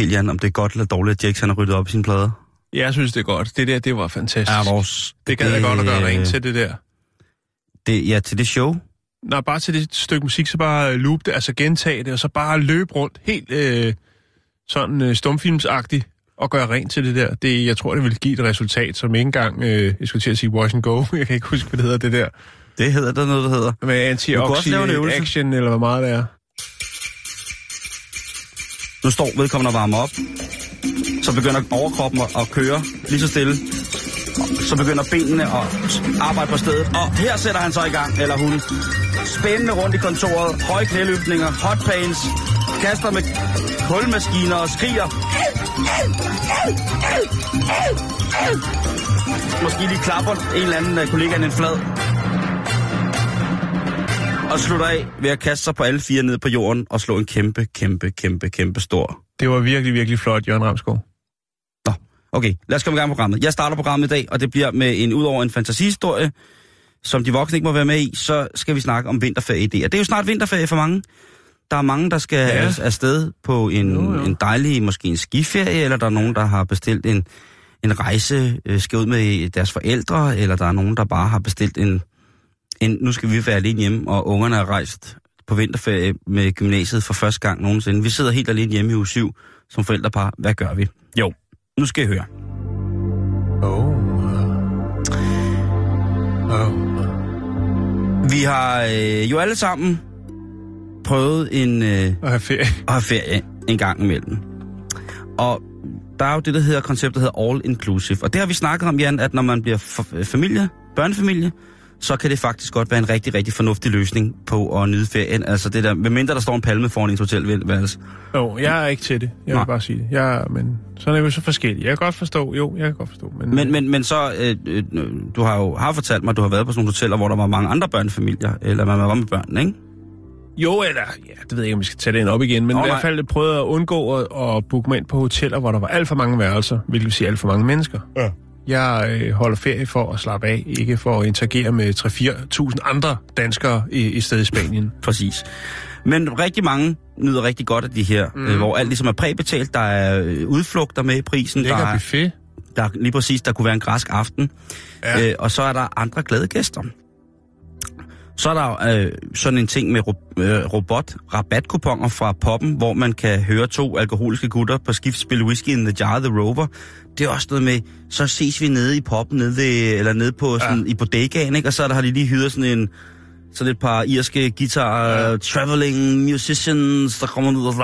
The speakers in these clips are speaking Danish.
Helt, Jan, om det er godt eller dårligt, at han har ryddet op i sine plader. Jeg synes, det er godt. Det der, det var fantastisk. Ja, vores, det gad jeg godt at gøre rent til det der. Det, ja, til det show. Nå, bare til det stykke musik, så bare loop det, altså gentage det, og så bare løbe rundt helt øh, sådan øh, stumfilmsagtigt og gøre rent til det der. Det, jeg tror, det vil give et resultat, som ikke engang, øh, jeg skulle til at sige wash and go, jeg kan ikke huske, hvad det hedder det der. Det hedder der noget, der hedder. Med anti-action, eller hvor meget det er. Nu står vedkommende og varmer op. Så begynder overkroppen at- at køre lige så stille. Så begynder benene at arbejde på stedet. Og her sætter han så i gang, eller hun. Spændende rundt i kontoret. Høje knæløftninger, hot pains. Kaster med kulmaskiner og skriger. Måske lige klapper en eller anden kollega en flad. Og slutter af ved at kaste sig på alle fire ned på jorden og slå en kæmpe, kæmpe, kæmpe, kæmpe stor Det var virkelig, virkelig flot, Jørgen Ramskov. Nå, okay. Lad os komme i gang med programmet. Jeg starter programmet i dag, og det bliver med en udover en fantasihistorie, som de voksne ikke må være med i, så skal vi snakke om vinterferie Det er jo snart vinterferie for mange. Der er mange, der skal ja. afsted på en, Jo, jo. en dejlig, måske en skiferie, eller der er nogen, der har bestilt en, en rejse, øh, skal ud med deres forældre, eller der er nogen, der bare har bestilt en, en nu skal vi være alene hjemme, og ungerne er rejst på vinterferie med gymnasiet for første gang nogensinde. Vi sidder helt alene hjemme i uge 7 som forældrepar. Hvad gør vi? Jo, nu skal I høre. Oh. Oh. Vi har øh, jo alle sammen prøvet en, øh, Og have ferie. at have ferie en gang imellem. Og der er jo det, der hedder koncept, der hedder all inclusive. Og det har vi snakket om, Jan, at når man bliver familie, børnefamilie, så kan det faktisk godt være en rigtig, rigtig fornuftig løsning på at nyde ferien. Altså det der, medmindre der står en palme foran ens hotelværelse. Jo, jeg er ikke til det. Jeg vil Nej. bare sige det. Jeg, men sådan er vi jo så forskellige. Jeg kan godt forstå, jo, jeg kan godt forstå. Men, Men, men, men så, øh, øh, du har jo har fortalt mig, at du har været på sådan nogle hoteller, hvor der var mange andre børnefamilier, eller man var med børn, ikke? Jo, eller, ja, det ved jeg ikke, om vi skal tage det ind op igen, men Nå, i hvert fald prøvede at undgå at, at booke mig ind på hoteller, hvor der var alt for mange værelser, hvilket vil sige alt for mange mennesker. Ja. Jeg øh, holder ferie for at slappe af, ikke for at interagere med 3-4.000 andre danskere i, i stedet i Spanien. Præcis. Men rigtig mange nyder rigtig godt af de her, mm. øh, hvor alt ligesom er præbetalt. Der er øh, udflugter med i prisen. Der Lækker er, buffet. der er lige præcis, der kunne være en græsk aften. Ja. Øh, og så er der andre glade gæster. Så er der øh, sådan en ting med ro- øh, robot-rabatkuponer fra poppen, hvor man kan høre to alkoholiske gutter på skift spille whisky in the jar, The Rover. Det er også noget med, så ses vi nede i poppen, nede ved, eller nede på sådan, ja. i bodegaen, ikke? og så er der, har de lige hyret sådan en, sådan et par irske guitar, ja. traveling musicians, der kommer ud og,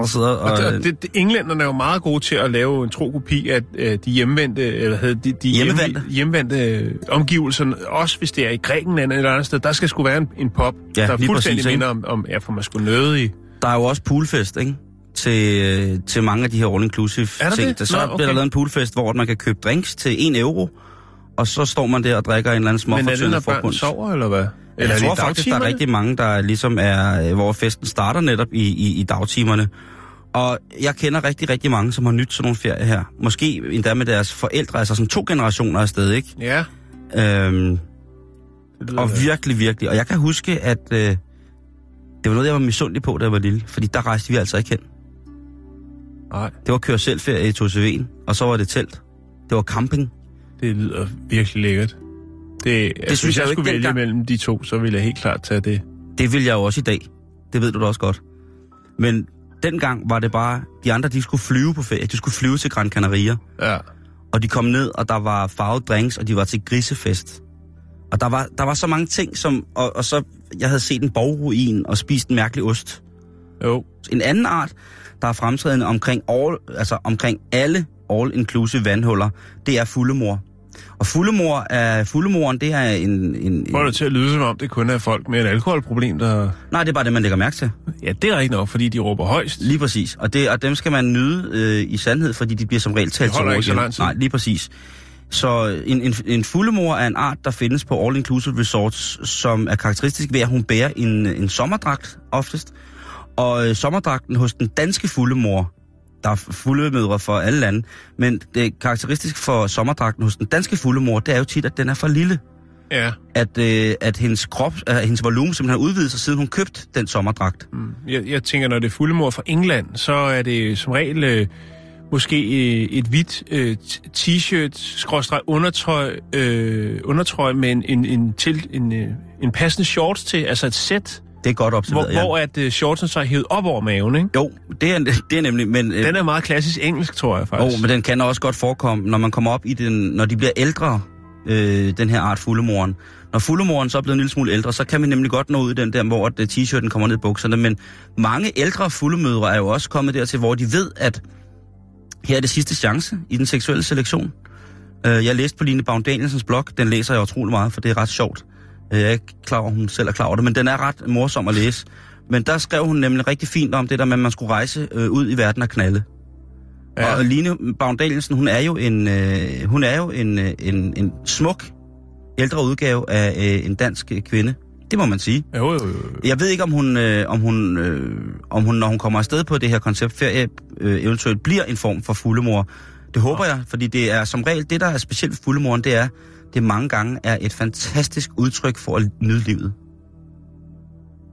og så videre. Og, Og, det, det, det, englænderne er jo meget gode til at lave en tro kopi af øh, de hjemvendte, eller hedder de, de Hjemmevendte. hjemme- hjemvendte øh, omgivelser, også hvis det er i Grækenland eller et andet sted. Der skal sgu være en, en pop, Ja, der fuldstændig præcis, minder om, om, ja, for man skulle nøde i. der er jo også poolfest, ikke? Til, øh, til mange af de her all-inclusive Er der ting. det? Så Nå, bliver der okay. lavet en poolfest, hvor man kan købe drinks til 1 euro, og så står man der og drikker en eller anden Men er det, når småfortyndet børn sover, eller hvad? Eller jeg det tror faktisk, der er rigtig mange, der ligesom er, øh, hvor festen starter netop i, i, i dagtimerne. Og jeg kender rigtig, rigtig mange, som har nyt sådan nogle ferie her. Måske endda med deres forældre, altså sådan to generationer afsted, ikke? Ja. Øhm, Det og da- virkelig, virkelig. Og jeg kan huske, at øh, det var noget, jeg var misundelig på, da jeg var lille. Fordi der rejste vi altså ikke hen. Nej, Det var køre selv ferie i Toseven, og så var det telt. Det var camping. det lyder virkelig lækkert. Det, det altså, synes hvis jeg jeg, skulle vælge dengang. mellem de to, så ville jeg helt klart tage det. Det vil jeg jo også i dag. Det ved du da også godt. Men dengang var det bare, de andre de skulle flyve på ferie. De skulle flyve til Gran Canaria. Ja. Og de kom ned, og der var farvet drinks, og de var til grisefest. Og der var, der var så mange ting, som... Og, og så, jeg havde set en borgruin og spist en mærkelig ost. Jo. En anden art, der er fremtrædende omkring, all, altså omkring alle all-inclusive vandhuller, det er fuldemor. Og fuldemor er, fuldemoren, det er en... en, Får det til at lyde som om, det kun er folk med et alkoholproblem, der... nej, det er bare det, man lægger mærke til. Ja, det er rigtigt nok, fordi de råber højst. Lige præcis. Og, det, og dem skal man nyde øh, i sandhed, fordi de bliver som regel talt til ord ikke så lang tid. Nej, lige præcis. Så en, en, en fuldemor er en art, der findes på all-inclusive resorts, som er karakteristisk ved, at hun bærer en, en sommerdragt oftest. Og øh, sommerdragten hos den danske fuldemor, der er fuldemødre for alle lande, men det er karakteristisk for sommerdragten hos den danske fuldemor, det er jo tit, at den er for lille. Ja. At, øh, at hendes krop, at hendes volumen simpelthen har udvidet sig, siden hun købte den sommerdragt. Mm. Jeg, jeg tænker, når det er fuldemor fra England, så er det som regel øh, måske øh, et hvidt øh, t-shirt, skråstreg undertrøj, øh, undertrøj med en, en, en, til, en, øh, en passende shorts til, altså et sæt, Det er godt observeret, hvor, hvor at øh, shortsen så er hævet op over maven, ikke? Jo, det er, det er nemlig, men... øh, Den er meget klassisk engelsk, tror jeg Jo, faktisk. men den kan også godt forekomme, når man kommer op i den, når de bliver ældre, øh, den her art fuldemoren. Når fuldemoren så er blevet en lille smule ældre, så kan vi nemlig godt nå ud i den der, hvor øh, t-shirten kommer ned i bukserne. Men mange ældre fuldemødre er jo også kommet dertil, hvor de ved, at her er det sidste chance i den seksuelle selektion. Øh, jeg læste på Line Baum Danielsens blog, den læser jeg utrolig meget, for det er ret sjovt. Jeg er ikke klar over, hun selv er klar over det, men den er ret morsom at læse. Men der skrev hun nemlig rigtig fint om det der med, at man skulle rejse øh, ud i verden og knalde. Ja. Ja. Og Line Danielsen, hun er jo en, øh, hun er jo en, øh, en, en smuk ældre udgave af øh, en dansk kvinde. Det må man sige. Jo, jo, jo. Jeg ved ikke, om hun, øh, om hun, øh, om hun, når hun kommer afsted på det her koncept ferie, øh, eventuelt bliver en form for fuldemor. Det håber jeg, fordi det er som regel, det der er specielt ved fuldemoren, det er, det mange gange er et fantastisk udtryk for at nyde livet.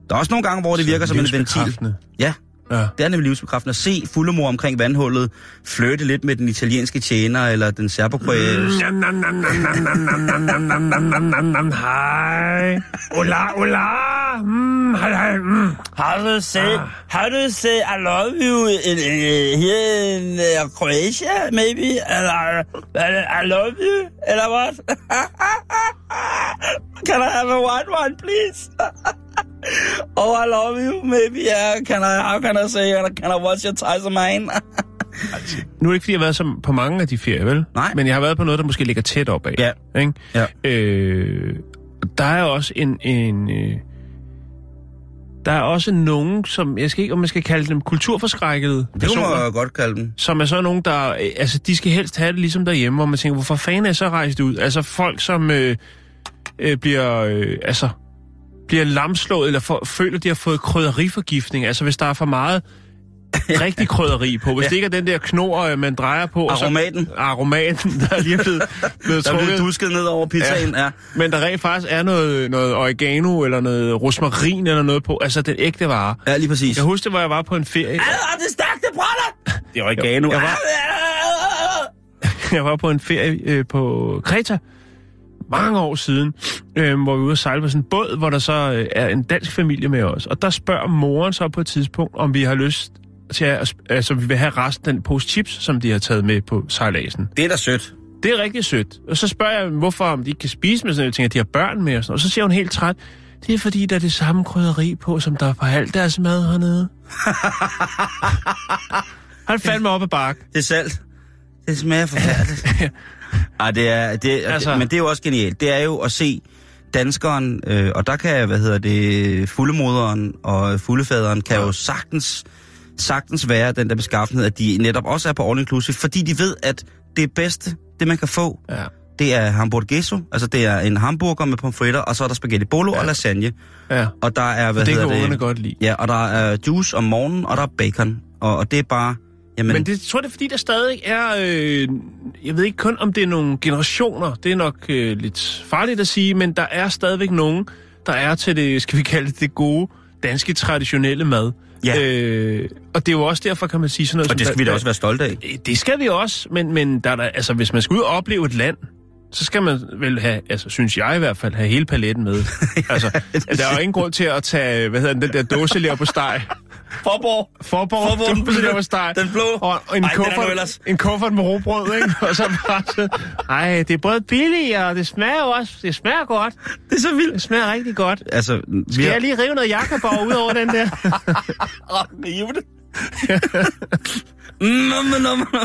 Der er også nogle gange, hvor det virker som en ventil. Ja, Ja. det er nemlig livsbekræftende at se fuldemor omkring vandhullet, flirte lidt med den italienske tjener, eller den serbokroatiske. Nam, nam, nam, Mm, mm. Ah, mm, hello, mm. How do you say? Ah. How do you say? I love you in, in, here in uh, Croatia, maybe? And I, I love you. And I was. Can I have a white one, please? oh, I love you. Maybe. Yeah. Can I? How can I say? Can I wash your ties of mine? nu er det ikke, fordi jeg har været så på mange af de ferier, vel? Nej. Men jeg har været på noget, der måske ligger tæt op af. Ja. Ikke? ja. Øh, der er også en, en, øh, der er også nogen, som... Jeg skal ikke, om man skal kalde dem kulturforskrækkede Det personer. man jo godt kalde dem. som er så nogen, der... øh, Altså, de skal helst have det ligesom derhjemme, hvor man tænker, hvorfor fanden er jeg så rejst ud? Altså, folk, som øh, øh, bliver... Øh, altså, bliver lamslået, eller for, føler, de har fået krydderiforgiftning. Altså, hvis der er for meget rigtig krydderi på. Hvis ja. det ikke er den der knor, øh, man drejer på. og Aromaten. Så, aromaten, der er lige blevet, blevet Der blev trukket. dusket ned over pizzaen, ja. ja. Men der rent faktisk er noget, noget oregano, eller noget rosmarin, eller noget på. Altså, den ægte vare. Ja, lige præcis. Jeg husker, hvor jeg var på en ferie. Er det stakte product? Det er oregano. Jeg var, jeg var på en ferie øh, på Kreta mange år siden, øh, hvor vi var ude at sejle på sådan en båd, hvor der så øh, er en dansk familie med os. Og der spørger moren så på et tidspunkt, om vi har lyst til at, altså vi vil have resten af den pose chips, som de har taget med på sejladsen. Det er da sødt. Det er rigtig sødt. Og så spørger jeg, hvorfor om de ikke kan spise med sådan noget. Jeg tænker, at de har børn med og sådan. Og så siger hun helt træt, det er fordi, der er det samme krydderi på, som der er på alt deres mad hernede. Han fandme op ad bakke. Det er salt. Det smager forfærdeligt. Ej, det er, det, altså, men det er jo også genialt. Det er jo at se danskeren, øh, og der kan, hvad hedder det, fuldemoderen og fuldefaderen kan jo sagtens, sagtens være den der beskaffenhed, at de netop også er på all inclusive, fordi de ved, at det bedste, det man kan få, Ja. det er hamburgueso, altså det er en hamburger med pomfritter, og så er der spaghetti bolo ja. og lasagne, ja. og der er, hvad det hedder ungerne det, godt lide. ja, og der er juice om morgenen, og der er bacon, og, og det er bare, jamen, Men det jeg tror det er, fordi der stadig er... Øh, jeg ved ikke kun, om det er nogle generationer. Det er nok øh, lidt farligt at sige, men der er stadigvæk nogen, der er til det, skal vi kalde det, det gode, danske, traditionelle mad. Ja. Øh, og det er jo også derfor, kan man sige sådan noget og det som... skal vi da også være stolte af. Øh, Det skal vi også, men, men der er der, altså, hvis man skal ud og opleve et land, så skal man vel have, altså synes jeg i hvert fald, have hele paletten med. altså, der er jo ingen grund til at tage, hvad hedder den, den der dåse på steg. Forborg. Forborg, Forborg, den blå. Den blå. Og, en, Ej, er kuffert, en kuffert med råbrød, ikke? Og så bare så, ej, det er både billigt, og det smager også, det smager godt. Det er så vildt. Det smager rigtig godt. Altså, Skal har, jeg lige rive noget jakkeborg ud over den der? Åh, rive det. Nå, men, nå, men, nå.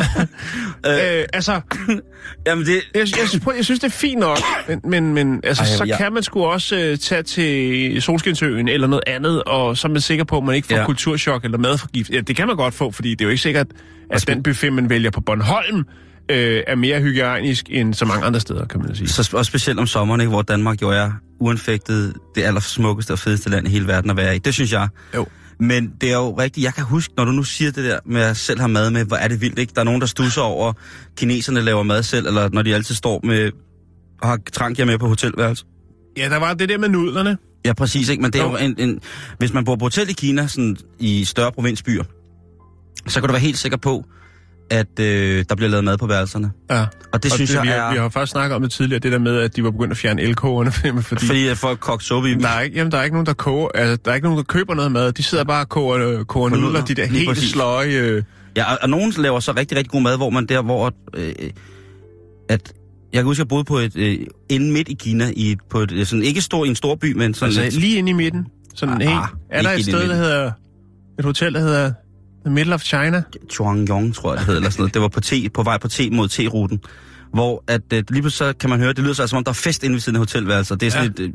Øh, altså, Jamen, det... jeg, jeg, prøv, jeg synes, det er fint nok, men, men, men altså, Ej, så jeg- kan man sgu også øh, tage til Solskinsøen eller noget andet, og så er man sikker på, at man ikke får Ja. kulturschok eller madforgift. Ja, det kan man godt få, fordi det er jo ikke sikkert, at den buffet, man vælger på Bornholm, øh, er mere hygiejnisk end så mange andre steder, kan man sige. Så også specielt om sommeren, ikke, hvor Danmark jo er uanfægtet det allersmukkeste og fedeste land i hele verden at være i. Det synes jeg. Jo. Men det er jo rigtigt. Jeg kan huske, når du nu siger det der med at selv have mad med, hvor er det vildt, ikke? Der er nogen, der stusser over, kineserne laver mad selv, eller når de altid står med og har trangier med på hotelværelse. Ja, der var det der med nudlerne. Ja, præcis, ikke? Men det er Jo. en, en, hvis man bor på hotel i Kina, sådan i større provinsbyer, så kan du være helt sikker på, at øh, der bliver lavet mad på værelserne. Ja. Og det og synes det, jeg vi, er... har, vi har faktisk snakket om det tidligere, det der med, at de var begyndt at fjerne elkogerne, fordi, fordi at folk kogt suppe i dem. er ikke, jamen, der er ikke nogen, der koger, altså, der er ikke nogen, der køber noget mad. De sidder bare og koger, koger nudler, nudler, de der helt præcis. sløje... Øh, Ja, og, og nogen laver så rigtig, rigtig god mad, hvor man der, hvor... Øh, at jeg kan huske, jeg boede på et... Øh, inde midt i Kina, i et, på et, sådan, ikke stor, i en stor by, men sådan altså, lidt... lige inde i midten. Sådan Ah, helt, ah, er der et sted, der hedder... Et hotel, der hedder The Middle of China? Chuangyong, tror jeg, det hed, eller sådan noget. Det var på, T, på vej på T mod T-ruten. Hvor at, øh, lige pludselig så kan man høre, det lyder så, som om der er fest inde ved siden af hotelværelser. Det er sådan Ja. et øh,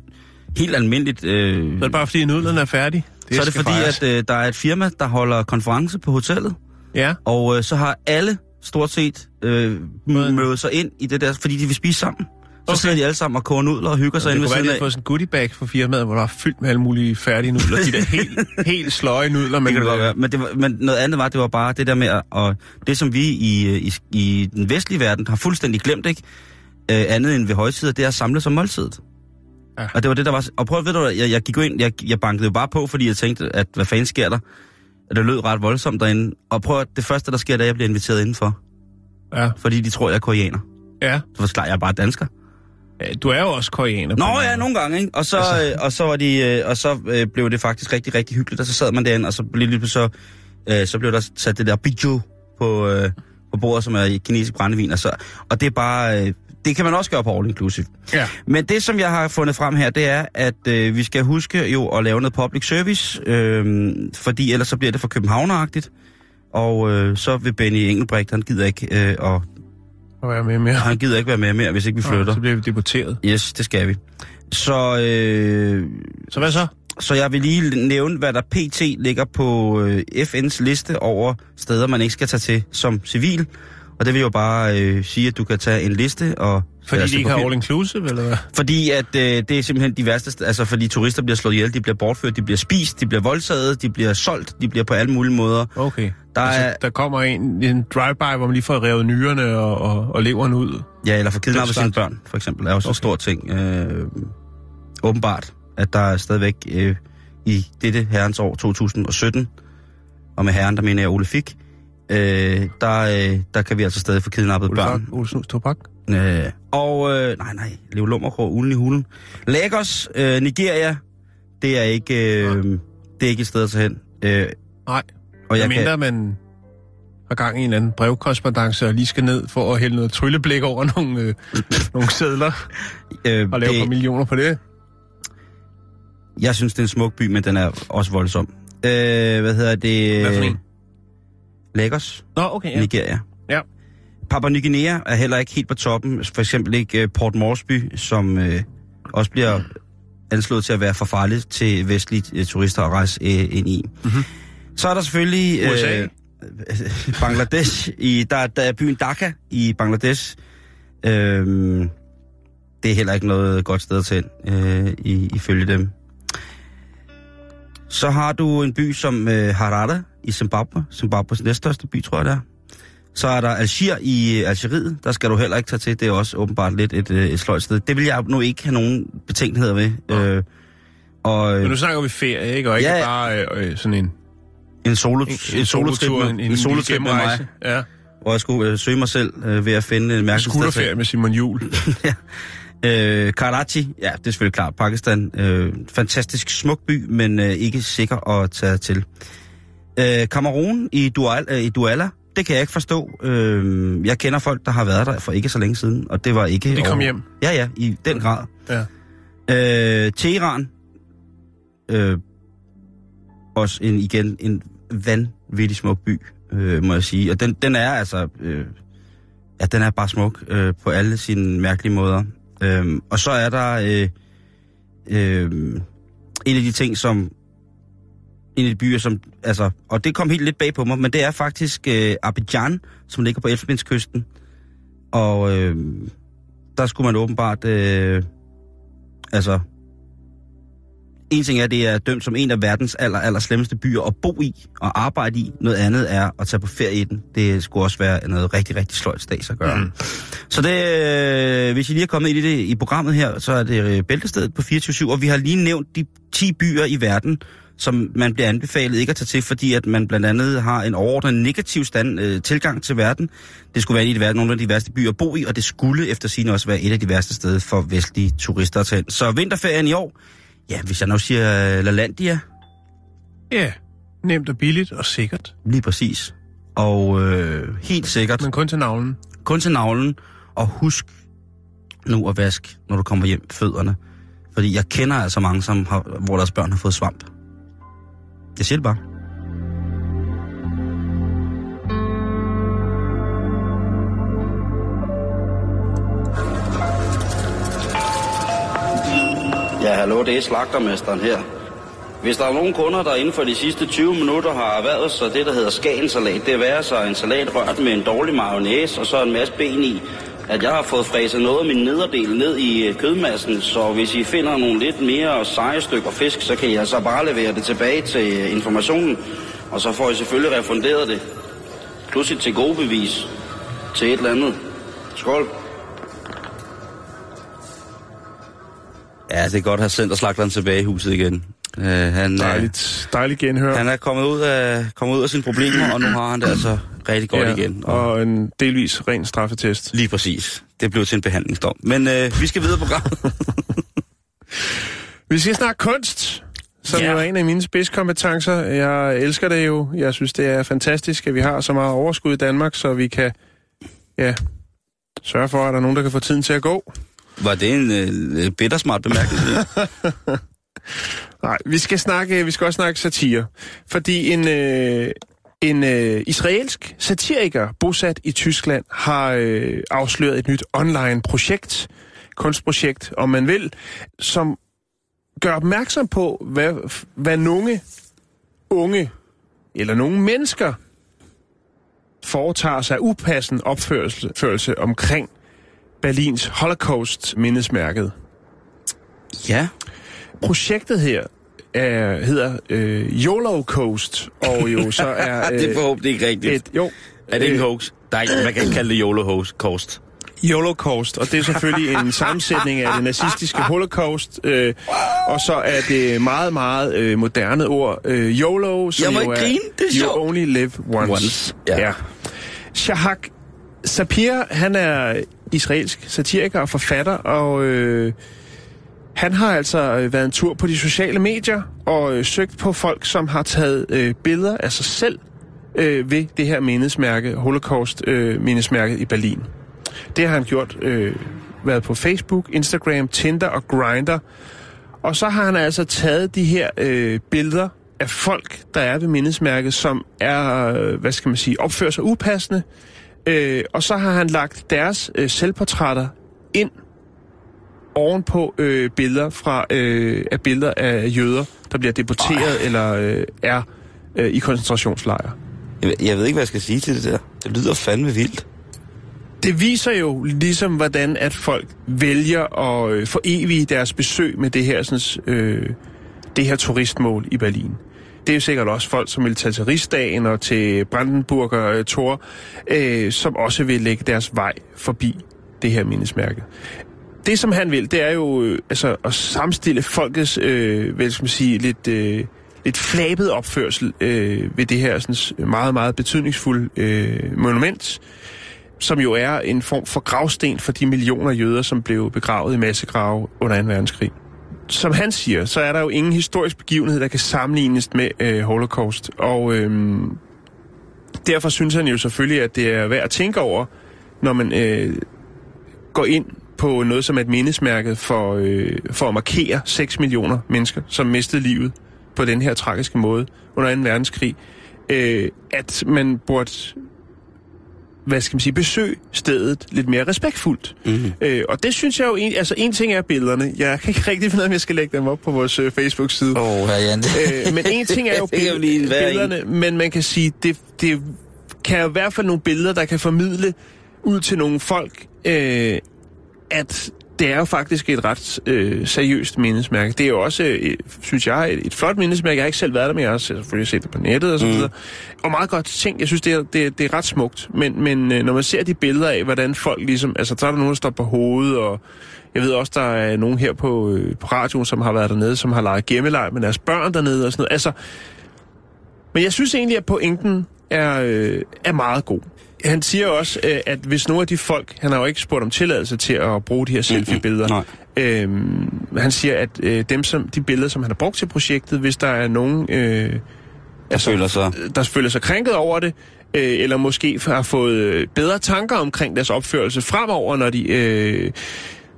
helt almindeligt... Øh, Så er det bare, fordi nudlerne er færdige. så er det fordi, fejres. at øh, der er et firma, der holder konference på hotellet. Ja, Og øh, så har alle stort set øh, Møde- mødet sig ind i det der, fordi de vil spise sammen. Så sidder de alle sammen og koger nudler og hygger sig det inde ved kunne være, siden at de af. har fået sådan en goodie bag for firmaet, hvor der er fyldt med alle mulige færdige nudler. De der helt, helt sløje nudler. Det Men, kan det godt være. Men, det var, men noget andet var, det var bare det der med, at, og det som vi i, i, i den vestlige verden har fuldstændig glemt, ikke? Øh, andet end ved højtider, det er at samle som måltid. Ja. Og det var det, der var... Og prøv, ved du jeg, jeg gik ind, jeg, jeg bankede jo bare på, fordi jeg tænkte, at hvad fanden sker der? At det lød ret voldsomt derinde. Og prøv at det første, der sker, det er, at jeg bliver inviteret indenfor. Ja, Fordi de tror, jeg er koreaner. ja. Så forklarer jeg er bare dansker. Ja, Du er jo også koreaner. Nå ja, nogle gange, ikke? Og så, altså. øh, og så, var de, øh, og så øh, blev det faktisk rigtig, rigtig hyggeligt, og så sad man derinde, og så blev, lige så, øh, så blev der sat det der bijo på, øh, på bordet, som er i kinesisk brændevin, og, så, og det er bare, øh, det kan man også gøre på All Inclusive. Ja. Men det, som jeg har fundet frem her, det er, at øh, vi skal huske jo at lave noget public service, øh, fordi ellers så bliver det for københavneragtigt. Og øh, så vil Benny Engelbrecht, han gider ikke, øh, og At være med mere. han gider ikke være med mere, hvis ikke vi flytter. Så bliver vi deporteret. Yes, det skal vi. Så, øh, Så hvad så? så jeg vil lige nævne, hvad der pt. ligger på øh, FN's liste over steder, man ikke skal tage til som civil. Og det vil jo bare øh, sige, at du kan tage en liste og... Fordi de ikke har all inclusive, eller hvad? Fordi at øh, det er simpelthen de værste... st- Altså, fordi turister bliver slået ihjel, de bliver bortført, de bliver spist, de bliver voldtaget, de bliver solgt, de bliver på alle mulige måder. Okay. Der altså, er- der kommer en, en drive-by, hvor man lige får revet nyrerne og, og, og leveren ud. Ja, eller for kidnappet sine børn, for eksempel, er også en Okay. stor ting. Øh, åbenbart, at der er stadigvæk øh, i dette herrens år 2017, og med herren, der mener jeg Ole Fik, øh, der, øh, der kan vi altså stadig få kidnappet Ole børn. Snus Tobak. Øh, og, øh, nej, nej, Leo Lummerkrog, ulen i hulen. Lagos, øh, Nigeria, det er ikke, øh, det er ikke et sted at tage hen. Øh, Nej, og jeg jeg mindre kan, man har gang i en anden brevkorrespondance og lige skal ned for at hælde noget trylleblik over nogle, øh, nogle sædler øh, og lave det, millioner på det. jeg synes, det er en smuk by, men den er også voldsom. Øh, hvad hedder det? Hvad for en? Lagos. Nå, okay, ja. Nigeria. Ja. Papua Ny Guinea er heller ikke helt på toppen. For eksempel ikke uh, Port Moresby, som uh, også bliver anslået til at være for farligt til vestlige uh, turister at rejse uh, ind i. Mm-hmm. Så er der selvfølgelig USA. Uh, Bangladesh. I, der, der er byen Dhaka i Bangladesh. Uh, det er heller ikke noget godt sted uh, i, ifølge dem. Så har du en by som uh, Harare i Zimbabwe. Zimbabwes næststørste by, tror jeg det er. Så er der Algier i Algeriet. Der skal du heller ikke tage til. Det er også åbenbart lidt et, øh, et sløjt sted. Det vil jeg nu ikke have nogen betænkeligheder ved. Øh, og Men øh, nu snakker vi ferie, ikke? Og ikke Ja, ja, ja. bare øh, øh, sådan en, en, solo, en, en, solotrip med, en, en solotrip med mig, Ja, hvor jeg skulle øh, søge mig selv øh, ved at finde en mærkelig skulderferie med Simon Jul. Øh, Karachi, ja, det er selvfølgelig klart. Pakistan, øh, fantastisk smuk by, men øh, ikke sikker at tage til. Øh, Kamerun i, Dual, øh, i Douala, det kan jeg ikke forstå. Øh, jeg kender folk, der har været der for ikke så længe siden, og det var ikke... De kom over- hjem. Ja, ja, i den grad. Ja. Øh, Teheran, øh, også en, igen en vanvittig smuk by, øh, må jeg sige. Og den, den er altså... Øh, ja, den er bare smuk øh, på alle sine mærkelige måder. Øh, og så er der øh, øh, en af de ting, som... En af de byer, som... Altså, og det kom helt lidt bag på mig, men det er faktisk øh, Abidjan, som ligger på Elfenbenskysten. Og øh, der skulle man åbenbart... Øh, altså, en ting er, det er dømt som en af verdens aller, aller slemmeste byer at bo i og arbejde i. Noget andet er at tage på ferie i den. Det skulle også være noget rigtig, rigtig sløjt stads at gøre. Mm. Så det, øh, hvis I lige er kommet ind i det i programmet her, så er det øh, Bæltestedet på 24 og vi har lige nævnt de 10 byer i verden, som man bliver anbefalet ikke at tage til, fordi at man blandt andet har en overordnet negativ stand, øh, tilgang til verden. Det skulle være en af de, nogle af de værste byer at bo i, og det skulle efter sigende også være et af de værste steder for vestlige turister at tage ind. Så vinterferien i år, ja, hvis jeg nu siger øh, LaLandia, Ja, nemt og billigt og sikkert. lige præcis. Og øh, helt sikkert, Men kun til navlen. kun til navlen, og husk nu at vaske, når du kommer hjem, fødderne. Fordi jeg kender altså mange, som har, hvor deres børn har fået svamp. Jeg siger det bare. Ja, hallo, det er slagtermesteren her. Hvis der er nogen kunder, der inden for de sidste 20 minutter har erhvervet sig det, der hedder skagensalat, det er være sig en salat rørt med en dårlig mayonnaise og så en masse ben i, at jeg har fået fræset noget af min nederdel ned i øh, kødmassen, så hvis I finder nogle lidt mere seje stykker fisk, så kan jeg så bare levere det tilbage til øh, informationen, og så får I selvfølgelig refunderet det. Plus et til gode bevis til et eller andet. Skål. Ja, det er godt at have sendt og slagteren tilbage i huset igen. Uh, han, øh, Dejligt, dejligt genhør. han er kommet ud, af, kommet ud af sine problemer, og nu har han det altså rigtig godt ja, igen. Og Og en delvis ren straffetest. lige præcis. Det blev til en behandlingsdom. Men øh, vi skal videre på programmet. Vi skal snakke kunst, som Ja. er en af mine spidskompetencer. Jeg elsker det jo. Jeg synes, det er fantastisk, at vi har så meget overskud i Danmark, så vi kan ja, sørge for, at der er nogen, der kan få tiden til at gå. Var det en øh, bittersmart bemærkning? Nej, vi skal snakke, vi skal også snakke satire. Fordi en, øh, en øh, israelsk satiriker bosat i Tyskland har øh, afsløret et nyt online projekt, kunstprojekt, om man vil, som gør opmærksom på, hvad, hvad nogle unge eller nogle mennesker foretager sig upassende opførsel omkring Berlins Holocaust-mindesmærket. ja. Projektet her er, hedder øh, YOLO Coast, og jo så er... det er forhåbentlig ikke rigtigt. et, jo, er det ikke en øh, hoax? Der er ikke, man kan ikke kalde det. YOLO Coast, og det er selvfølgelig en sammensætning af det nazistiske holocaust, øh, og så er det meget, meget øh, moderne ord, øh, YOLO, som jo er grine, det er You. Only Live Once. Once, ja. ja. Shahak Sapir, han er israelsk satiriker og forfatter, og øh, han har altså øh, været en tur på de sociale medier og øh, søgt på folk, som har taget øh, billeder af sig selv øh, ved det her mindesmærke, Holocaust-mindesmærket øh, i Berlin. Det har han gjort, øh, været på Facebook, Instagram, Tinder og Grindr. Og så har han altså taget de her øh, billeder af folk, der er ved mindesmærket, som er, øh, hvad skal man sige, opfører sig upassende. Øh, og så har han lagt deres øh, selvportrætter ind ovenpå øh, billeder fra øh, af billeder af jøder, der bliver deporteret Ej. eller øh, er øh, i koncentrationslejre. Jeg, jeg ved ikke, hvad jeg skal sige til det der. Det lyder fandme vildt. Det viser jo ligesom, hvordan at folk vælger at øh, forevige deres besøg med det her, sådan, øh, det her turistmål i Berlin. Det er jo sikkert også folk, som vil tage til Rigsdagen og til Brandenburger øh, Tor, øh, som også vil lægge deres vej forbi det her mindesmærke. Det, som han vil, det er jo øh, altså, at samstille folkets, øh, hvad skal man sige, lidt, øh, lidt flabet opførsel øh, ved det her sådan, meget, meget betydningsfulde øh, monument, som jo er en form for gravsten for de millioner jøder, som blev begravet i massegrave under 2. verdenskrig. Som han siger, så er der jo ingen historisk begivenhed, der kan sammenlignes med øh, Holocaust. Og øh, derfor synes han jo selvfølgelig, at det er værd at tænke over, når man øh, går ind på noget som er et mindesmærke for, øh, for at markere 6 millioner mennesker, som mistede livet på den her tragiske måde under 2. verdenskrig. øh, at man burde hvad skal man sige, besøge stedet lidt mere respektfuldt. Mm-hmm. Øh, og det synes jeg jo, en, altså en ting er billederne. Jeg kan ikke rigtig finde ud af, om jeg skal lægge dem op på vores øh, Facebook-side. Åh, oh, Jan. øh, men en ting er jo bill- billederne, men man kan sige, det, det kan jo i hvert fald nogle billeder, der kan formidle ud til nogle folk, øh, at det er jo faktisk et ret øh, seriøst mindesmærke. Det er jo også, øh, synes jeg, et, et flot mindesmærke. Jeg har ikke selv været der, men jeg har selvfølgelig set det på nettet og så videre. Og meget godt ting. Jeg synes, det er, det, er- det er ret smukt. Men, men øh, når man ser de billeder af, hvordan folk ligesom... Altså, så er der nogen, der står på hovedet, og jeg ved også, der er nogen her på, øh, på radioen, som har været dernede, som har leget gemmeleg med deres børn dernede og sådan noget. Altså, men jeg synes egentlig, at pointen er, øh, er meget god. Han siger også, øh, at hvis nogle af de folk, han har jo ikke spurgt om tilladelse til at bruge de her selfie-billeder, øhm, han siger, at øh, dem som, de billeder, som han har brugt til projektet, hvis der er nogen, øh, altså, føler sig- der føler sig krænket over det, øh, eller måske har fået øh, bedre tanker omkring deres opførelse fremover, når de øh,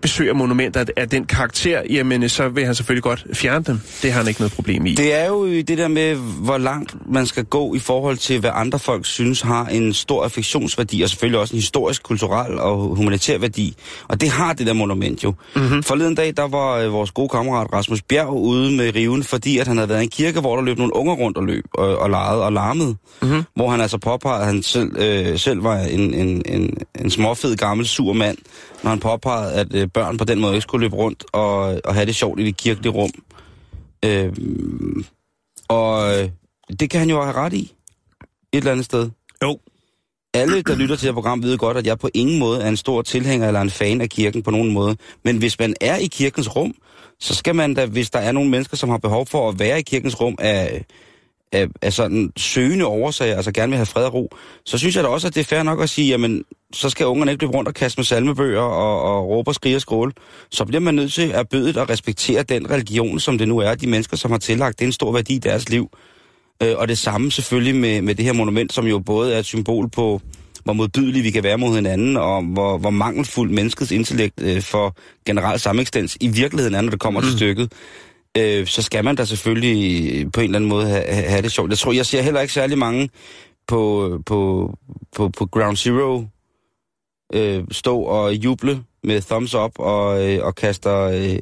besøger monumenter af den karakter, jamen øh, så vil han selvfølgelig godt fjerne dem. Det har han ikke noget problem i. Det er jo det der med, hvor langt man skal gå i forhold til, hvad andre folk synes har en stor affektionsværdi, og selvfølgelig også en historisk, kulturel og humanitær værdi. Og det har det der monument jo. Mm-hmm. Forleden dag, der var øh, vores gode kammerat Rasmus Bjerg ude med riven, fordi at han havde været i en kirke, hvor der løb nogle unger rundt og løb og, og legede og larmede. Mm-hmm. Hvor han altså påpegede, at han selv, øh, selv var en, en, en, en småfed gammel sur mand, når han påpegede, at øh, børn på den måde ikke skulle løbe rundt og, og have det sjovt i det kirkelige rum. Øh, og det kan han jo have ret i. Et eller andet sted. Jo. Alle, der lytter til det program, ved godt, at jeg på ingen måde er en stor tilhænger eller en fan af kirken på nogen måde. Men hvis man er i kirkens rum, så skal man da, hvis der er nogle mennesker, som har behov for at være i kirkens rum af, af, af sådan søgende årsager, altså gerne vil have fred og ro, så synes jeg da også, at det er fair nok at sige, jamen, så skal ungerne ikke løbe rundt og kaste med salmebøger og, og råbe og skrige og skråle. Så bliver man nødt til at bødet og respektere den religion, som det nu er, de mennesker, som har tillagt det er en stor værdi i deres liv. Øh, og det samme selvfølgelig med, med det her monument, som jo både er et symbol på, hvor modbydelige vi kan være mod hinanden, og hvor, hvor mangelfuld menneskets intellekt øh, for generel sameksistens i virkeligheden er, når det kommer mm. til stykket. Øh, så skal man da selvfølgelig på en eller anden måde have, have det sjovt. Jeg tror, jeg ser heller ikke særlig mange på, på, på, på Ground Zero øh, stå og juble med thumbs up og, øh, og kaster... Øh,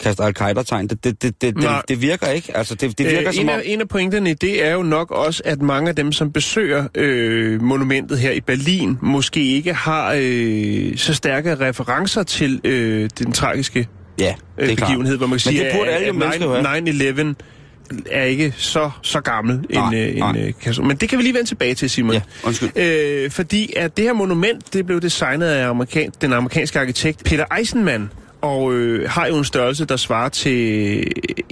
kaster al-Qaida-tegn. Det, det, det, det, det, Nej. det virker ikke. Altså, det, det virker øh, som en, om... af, en af pointerne det er jo nok også, at mange af dem, som besøger øh, monumentet her i Berlin, måske ikke har øh, så stærke referencer til øh, den tragiske Ja, det øh, er klart. begivenhed, hvor man kan Men sige, det burde alle jo at have. 9-11 er ikke så, så gammel Nej, en, øh, en nej. øh, kasse- Men det kan vi lige vende tilbage til, Simon. Ja, undskyld. Øh, fordi at det her monument, det blev designet af amerikan, den amerikanske arkitekt Peter Eisenman, og øh, har jo en størrelse, der svarer til,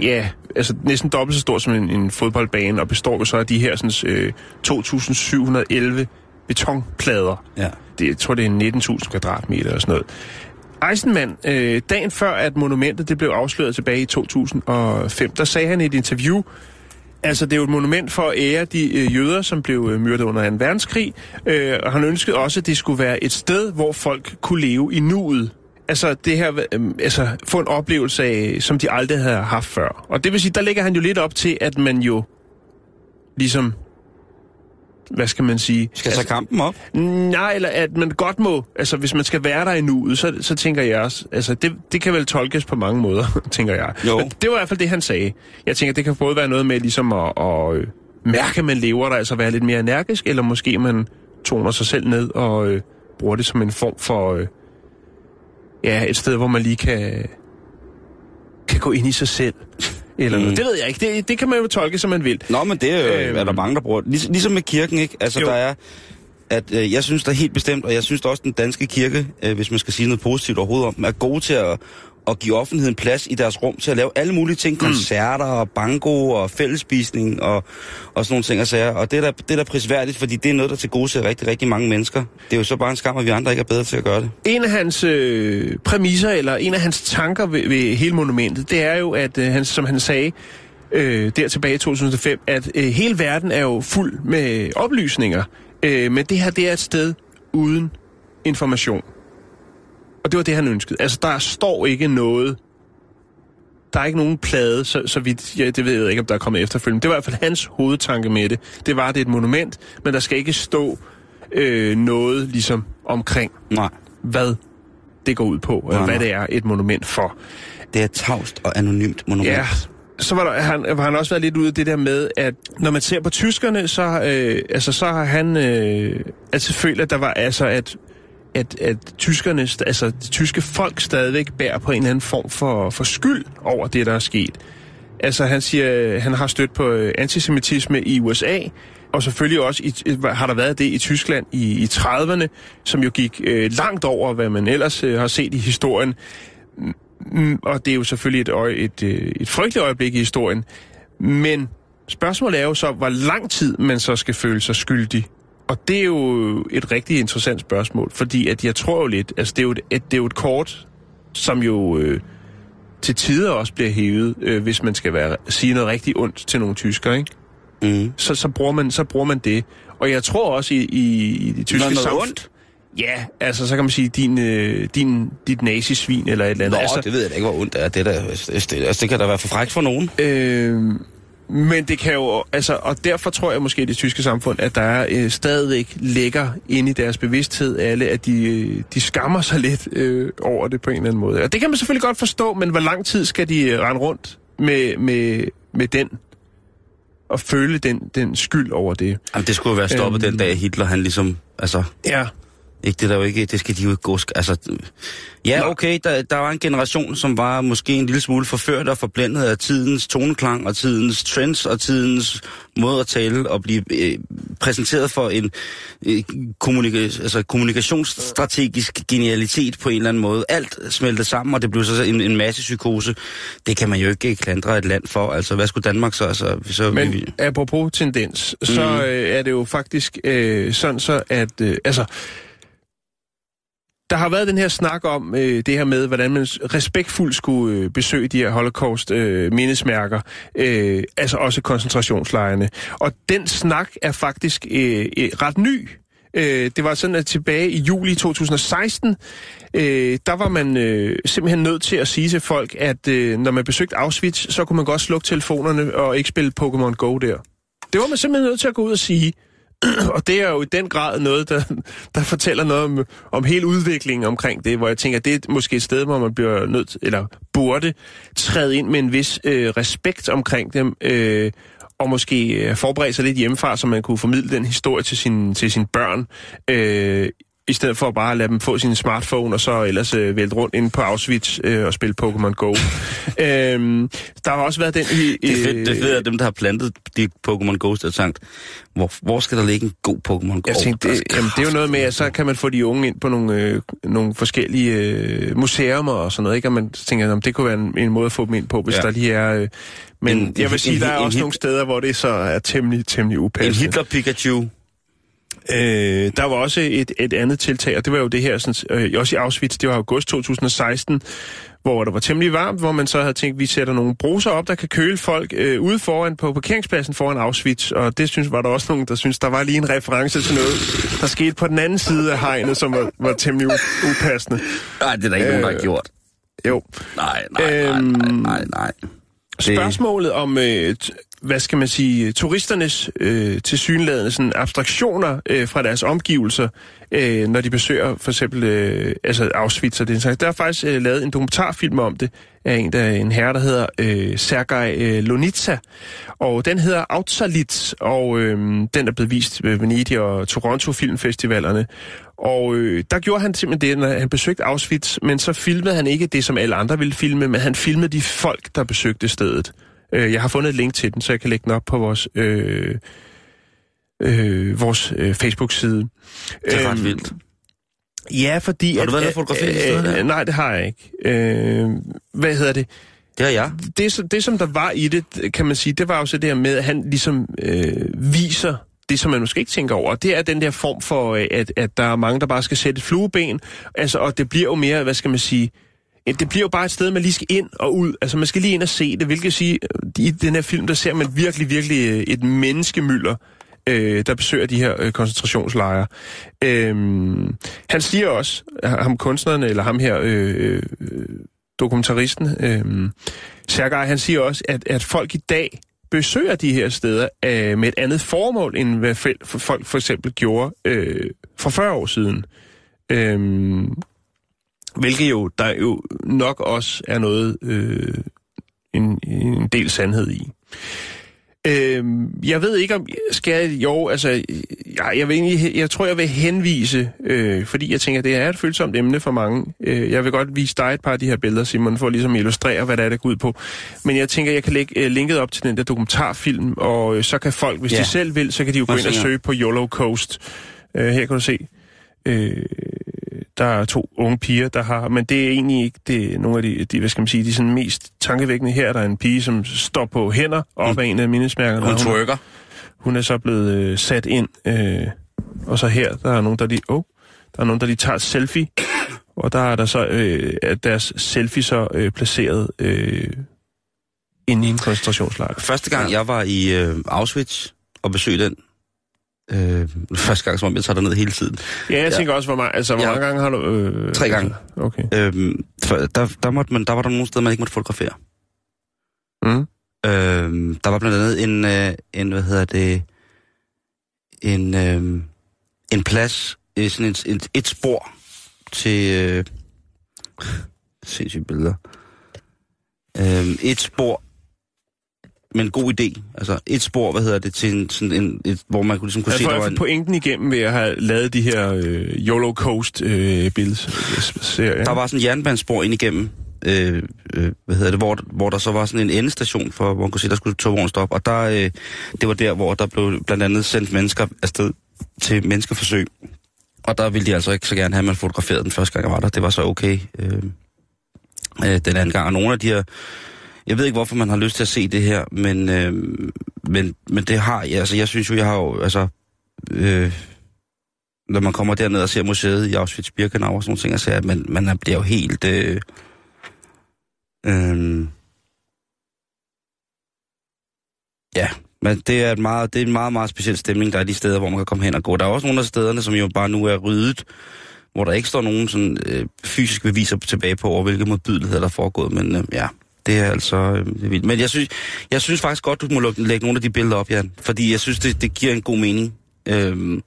ja, altså næsten dobbelt så stor som en, en fodboldbane, og består jo så af de her sådan, øh, 2.711 betonplader. Ja. Det, jeg tror, det er 19.000 kvadratmeter og sådan noget. Eisenman, øh, dagen før at monumentet det blev afsløret tilbage i 2005, der sagde han i et interview, Altså, det er jo et monument for at ære de øh, jøder, som blev øh, myrdet under 2. verdenskrig. Øh, og han ønskede også, at det skulle være et sted, hvor folk kunne leve i nuet. Altså, det her, øh, altså, få en oplevelse af, som de aldrig havde haft før. Og det vil sige, der ligger han jo lidt op til, at man jo ligesom, hvad skal man sige? Skal tage kampen op? Nej, eller at man godt må, altså hvis man skal være der i nuet, så, så tænker jeg også, altså det, det kan vel tolkes på mange måder, tænker jeg. Jo. Men det var i hvert fald det, han sagde. Jeg tænker, det kan både være noget med ligesom at, at øh, mærke, at man lever der, altså være lidt mere energisk, eller måske man toner sig selv ned og øh, bruger det som en form for, øh, ja, et sted, hvor man lige kan, kan gå ind i sig selv. Eller noget. Mm. Det ved jeg ikke. Det, det kan man jo tolke, som man vil. Nå, men det er, jo, Øhm. er der mange, der bruger. Liges, ligesom med kirken, ikke? Altså, Jo. der er... At, øh, jeg synes der er helt bestemt, og jeg synes da også, den danske kirke, øh, hvis man skal sige noget positivt overhovedet om, er gode til at, at give offentligheden plads i deres rum til at lave alle mulige ting. Koncerter og banko og fællesspisning og, og sådan nogle ting og sager. Og det er, da, det er da prisværdigt, fordi det er noget, der til gode til rigtig, rigtig mange mennesker. Det er jo så bare en skam, at vi andre ikke er bedre til at gøre det. En af hans øh, præmisser, eller en af hans tanker ved, ved hele monumentet, det er jo, at øh, han, som han sagde øh, der tilbage i 2005, at øh, hele verden er jo fuld med oplysninger, øh, men det her det er et sted uden information. Og det var det, han ønskede. Altså, der står ikke noget, der er ikke nogen plade, så, så vidt, ja, det ved jeg ikke, om der er kommet efterfølgende. Det var i hvert fald hans hovedtanke med det. Det var, det er et monument, men der skal ikke stå øh, noget ligesom omkring, Nej, hvad det går ud på, eller Nej, hvad nej. det er et monument for. det er et tavst og anonymt monument. Ja, så var der, han, har han også været lidt ude af det der med, at når man ser på tyskerne, så, øh, altså, så har han øh, altså følt, at der var altså, at at, at tyskerne, altså det tyske folk stadigvæk bærer på en eller anden form for, for skyld over det, der er sket. Altså han siger, han har stødt på øh, antisemitisme i USA, og selvfølgelig også i, øh, har der været det i Tyskland i, i 30'erne, som jo gik øh, langt over, hvad man ellers øh, har set i historien. Mm, og det er jo selvfølgelig et, øje, et, øh, et frygteligt øjeblik i historien. Men spørgsmålet er jo så, hvor lang tid man så skal føle sig skyldig. Og det er jo et rigtig interessant spørgsmål, fordi at jeg tror jo lidt, altså det er jo et, et, det er jo et kort, som jo øh, til tider også bliver hævet, øh, hvis man skal være, sige noget rigtig ondt til nogle tyskere, ikke? Mm. Så, så, bruger man, så bruger man det. Og jeg tror også i, i, i det tyske samfund... ondt? Ja, altså så kan man sige, din, øh, din, dit nazisvin eller et eller andet. Nå, altså, det ved jeg da ikke, hvor ondt det er. Det, der, det, det, altså, det kan da være for frækt for nogen. Øh, men det kan jo, altså, og derfor tror jeg måske i det tyske samfund, at der er øh, stadigvæk ligger inde i deres bevidsthed alle, at de, øh, de skammer sig lidt øh, over det på en eller anden måde. Og det kan man selvfølgelig godt forstå, men hvor lang tid skal de øh, rende rundt med, med, med den og føle den, den skyld over det? Jamen, det skulle jo være stoppet Øhm. den dag, Hitler, han ligesom, altså, Ja, ikke det der jo ikke, det skal de jo ikke gå, altså, ja, okay, der, der var en generation, som var måske en lille smule forført og forblændet af tidens toneklang og tidens trends og tidens måde at tale og blive øh, præsenteret for en øh, kommunika- altså, kommunikationsstrategisk genialitet på en eller anden måde. Alt smeltede sammen, og det blev så en, en masse psykose. Det kan man jo ikke klandre et land for. Altså, hvad skulle Danmark så? Altså, så Men vi, apropos tendens, så Mhm. øh, er det jo faktisk øh, sådan så, at øh, altså, der har været den her snak om øh, det her med, hvordan man respektfuldt skulle øh, besøge de her holocaust-mindesmærker, øh, øh, altså også koncentrationslejrene. Og den snak er faktisk øh, øh, ret ny. Øh, det var sådan, at tilbage i juli 2016, øh, der var man øh, simpelthen nødt til at sige til folk, at øh, når man besøgte Auschwitz, så kunne man godt slukke telefonerne og ikke spille Pokémon Go der. Det var man simpelthen nødt til at gå ud og sige. og det er jo i den grad noget, der, der fortæller noget om, om hele udviklingen omkring det, hvor jeg tænker, det er måske et sted, hvor man bliver nødt, til, eller burde træde ind med en vis øh, respekt omkring dem, øh, og måske øh, forberede sig lidt hjemmefra, så man kunne formidle den historie til, sin, til sine børn, øh, i stedet for bare at lade dem få sin smartphone, og så ellers øh, vælte rundt inde på Auschwitz øh, og spille Pokémon Go. øhm, der har også været den... I, Det er fedt, det er fedt at dem, der har plantet de Pokémon Ghost, har sagt, hvor, hvor skal der ligge en god Pokémon Go? Jeg tænkte, det, Der jamen, det er jo noget med, at så kan man få de unge ind på nogle, øh, nogle forskellige øh, museumer og sådan noget, ikke? Og man tænker, jamen, det kunne være en, en måde at få dem ind på, hvis Ja. der lige er... Øh, men En- en, jeg vil en- sige, en- der er en også hit- nogle steder, hvor det så er temmelig, temmelig En upassende. Hitler Pikachu. Øh, der var også et, et andet tiltag, og det var jo det her, sådan, øh, også i Auschwitz, det var august 2016, hvor der var temmelig varmt, hvor man så havde tænkt, vi sætter nogle bruser op, der kan køle folk øh, ude foran på parkeringspladsen foran Auschwitz, og det synes var der også nogen, der synes der var lige en reference til noget, der skete på den anden side af hegnet, som var, var temmelig upassende. Nej, det er der ikke øh, nogen, der har Øh, gjort. Jo. Nej, nej, nej, nej, øhm, nej, nej. Spørgsmålet om, øh, hvad skal man sige, turisternes øh, tilsyneladende sådan abstraktioner øh, fra deres omgivelser, øh, når de besøger for eksempel øh, altså Auschwitz og den slags. Der er faktisk øh, lavet en dokumentarfilm om det af en, der, en herre, der hedder øh, Sergej øh, Lonitsa, og den hedder Auschwitz, og øh, den er blevet vist ved Venedig og Toronto Filmfestivalerne. Og øh, der gjorde han simpelthen det, når han besøgte Auschwitz, men så filmede han ikke det, som alle andre ville filme, men han filmede de folk, der besøgte stedet. Øh, jeg har fundet et link til den, så jeg kan lægge den op på vores, øh, øh, vores øh, Facebook-side. Det er ret Øhm, vildt. Ja, fordi... Har du at- været og fotografere der? øh, Nej, det har jeg ikke. Øh, hvad hedder det? Det har jeg. det, som- det, som der var i det, kan man sige, det var jo så det her med, at han ligesom øh, viser det, som man måske ikke tænker over. Det er den der form for, øh, at, at der er mange, der bare skal sætte et flueben. Altså, og det bliver jo mere, hvad skal man sige, øh, det bliver jo bare et sted, man lige skal ind og ud. Altså, man skal lige ind og se det, hvilket sige, øh, i den her film, der ser man virkelig, virkelig øh, et menneskemylder, øh, der besøger de her øh, koncentrationslejre. Øhm, han siger også, ham kunstneren, eller ham her, øh, øh dokumentaristen, øh, Sergej, han siger også, at, at folk i dag besøger de her steder øh, med et andet formål, end hvad folk for eksempel gjorde øh, for 40 år siden. Øh, hvilket jo, der jo nok også er noget, øh, en, en del sandhed i. Øh, jeg ved ikke om, skal jeg, jo, altså, jeg, jeg, vil egentlig, jeg tror, jeg vil henvise, øh, fordi jeg tænker, det er et følsomt emne for mange. Øh, jeg vil godt vise dig et par af de her billeder, Simon, for at ligesom illustrere, hvad det er, der går ud på. Men jeg tænker, jeg kan lægge øh, linket op til den der dokumentarfilm, og øh, så kan folk, hvis Ja. de selv vil, så kan de jo gå ind og søge på YOLO Coast. Øh, her kan du se. Øh, der er to unge piger, der har... Men det er egentlig ikke det, nogle af de, de, hvad skal man sige, de sådan mest tankevækkende. Her er der en pige, som står på hænder op Mm. af en af mindesmærkerne. Hun og hun, er så blevet øh, sat ind. Øh, og så her, der er nogen, der lige... Oh, der er nogen, der lige tager selfie. Og der er der så øh, er deres selfie så øh, placeret øh, inde i en koncentrationslejr. Første gang, jeg var i øh, Auschwitz og besøgte den, øh, første gang, som om jeg tager derned hele tiden, Ja, jeg Ja. tænker også, hvor mange, altså, hvor Ja. mange gange har du... Øh, Tre gange. Okay. øh, for, der, der, måtte man, der var der nogle steder, man ikke måtte fotografere. Mm. Øh, der var blandt andet en, øh, en hvad hedder det, en, øh, en plads, øh, sådan et, et, et spor til, øh, sindssyge billeder, øh, et spor med en god idé, altså et spor, hvad hedder det, til en, sådan en, et, hvor man kunne, ligesom kunne Jeg se, jeg en, pointen igennem ved at have lavet de her øh, YOLO Coast øh, billeder. der var sådan en jernbanespor ind igennem, øh, øh, hvad hedder det, hvor, hvor der så var sådan en endestation, for, hvor man kunne se, der skulle togvogn stoppe. Og der, øh, det var der, hvor der blev blandt andet sendt mennesker afsted til menneskeforsøg. Og der ville de altså ikke så gerne have, at man fotograferede den første gang, jeg var der. Det var så okay øh, øh, den anden gang. Og nogle af de her... Jeg ved ikke, hvorfor man har lyst til at se det her, men, øh, men, men det har... Altså, jeg synes jo, jeg har jo... Altså, øh, når man kommer derned og ser museet i Auschwitz-Birkenau og sådan nogle ting, så at man, man bliver jo helt... Øh, øh, ja, men det er, et meget, det er en meget, meget speciel stemning, der er de steder, hvor man kan komme hen og gå. Der er også nogle af stederne, som jo bare nu er ryddet, hvor der ikke står nogen sådan, øh, fysiske beviser tilbage på, over hvilke modbydeligheder der er foregået. Men øh, ja, det er altså øh, er vildt. Men jeg synes, jeg synes faktisk godt, du må lukke- lægge nogle af de billeder op, Jan. Fordi jeg synes, det, det giver en god mening. Øh,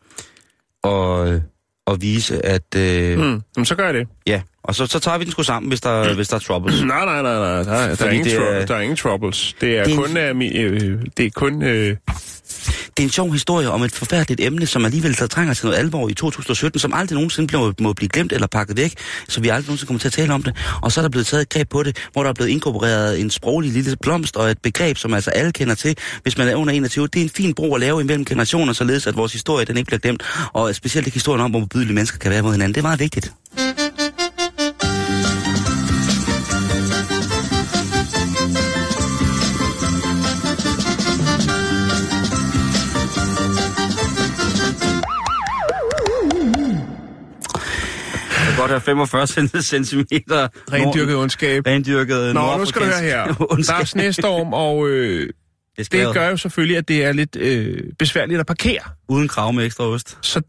og, og vise, at... Øh, Mm, jamen, så gør jeg det. Ja, og så, så tager vi den sgu sammen, hvis der, hvis der er troubles. Nej, nej, nej, nej. Der, er- der, er, ingen det er- der er ingen troubles. Det er Det er kun... Øh, mi- øh, det er kun øh, det er en sjov historie om et forfærdeligt emne, som alligevel så trænger til noget alvor i 2017, som aldrig nogensinde blev, må blive glemt eller pakket væk, så vi aldrig nogensinde kommer til at tale om det. Og så er der blevet taget et greb på det, hvor der er blevet inkorporeret en sproglig lille blomst og et begreb, som altså alle kender til, hvis man er under 21. Det er en fin bro at lave imellem generationer, således at vores historie den ikke bliver glemt. Og specielt ikke historien om, hvor modbydelige mennesker kan være mod hinanden. Det er meget vigtigt. Godt have 45 centimeter rendyrket ondskab. rendyrket Nå, nu skal du høre her. Der er snestorm, og øh, det det gør jo selvfølgelig, at det er lidt øh, besværligt at parkere. Uden krav med ekstra ost. Så...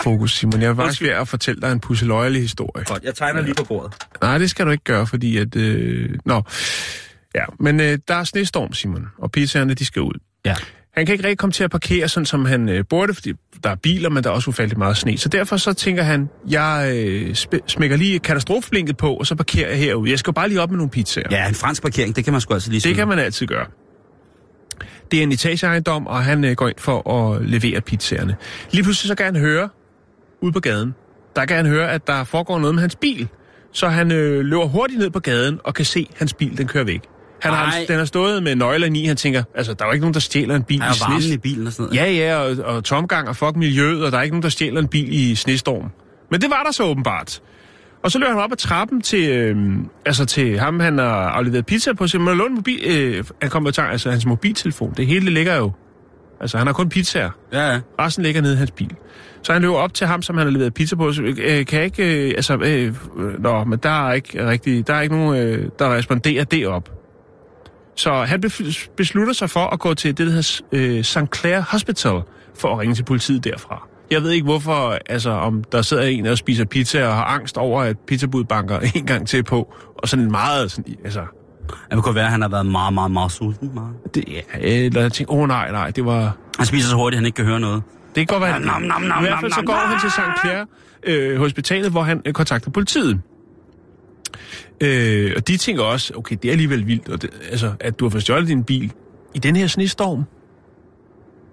Fokus, Simon. Jeg er faktisk ved at fortælle dig en pusseløjelig historie. Godt, jeg tegner lige på bordet. Nej, det skal du ikke gøre, fordi at... Øh, nå. Ja, men øh, der er snestorm, Simon, og pizzaerne, de skal ud. Ja. Han kan ikke rigtig komme til at parkere, sådan som han øh, burde, fordi der er biler, men der er også ufatteligt meget sne. Så derfor så tænker han, jeg øh, smækker lige katastrofeblinket på, og så parkerer jeg herude. Jeg skal bare lige op med nogle pizzaer. Ja, en fransk parkering, det kan man sgu altså lige Det kan man altid gøre. Det er en etageejendom, og han øh, går ind for at levere pizzaerne. Lige pludselig så kan han høre, ude på gaden, der kan han høre, at der foregår noget med hans bil. Så han øh, løber hurtigt ned på gaden og kan se, at hans bil den kører væk. Han har, den har stået med nøglerne i, han tænker, altså der er jo ikke nogen, der stjæler en bil Der i varmen snes. i bilen og sådan noget. Ja, ja, og, og tomgang og fuck miljøet, og der er ikke nogen, der stjæler en bil i snestorm. Men det var der så åbenbart. Og så løber han op ad trappen til, øh, altså til ham, han har afleveret pizza på, så man låne mobil, øh, han kommer til, altså hans mobiltelefon. Det hele ligger jo, altså han har kun pizzaer. Ja, ja. Resten ligger nede i hans bil. Så han løber op til ham, som han har leveret pizza på, så øh, kan jeg ikke, øh, altså, øh, øh, nå, men der er ikke rigtig, der er ikke nogen, øh, der responderer derop. Så han beslutter sig for at gå til det, der hedder øh, St. Clair Hospital, for at ringe til politiet derfra. Jeg ved ikke hvorfor, altså om der sidder en og spiser pizza og har angst over, at pizzabud banker en gang til på, og sådan meget sådan, altså, Det kunne være, at han har været meget, meget, meget sulten. Meget. det, ja, eller jeg tænker, åh oh, nej, nej, det var, Han spiser så hurtigt, at han ikke kan høre noget. det kan godt være, Nam, nam, nam, i hvert fald så går han til St. Clair øh, hospitalet, hvor han øh, kontakter politiet. Øh, og de tænker også, okay, det er alligevel vildt, og det, altså, at du har fået stjålet din bil i den her snestorm.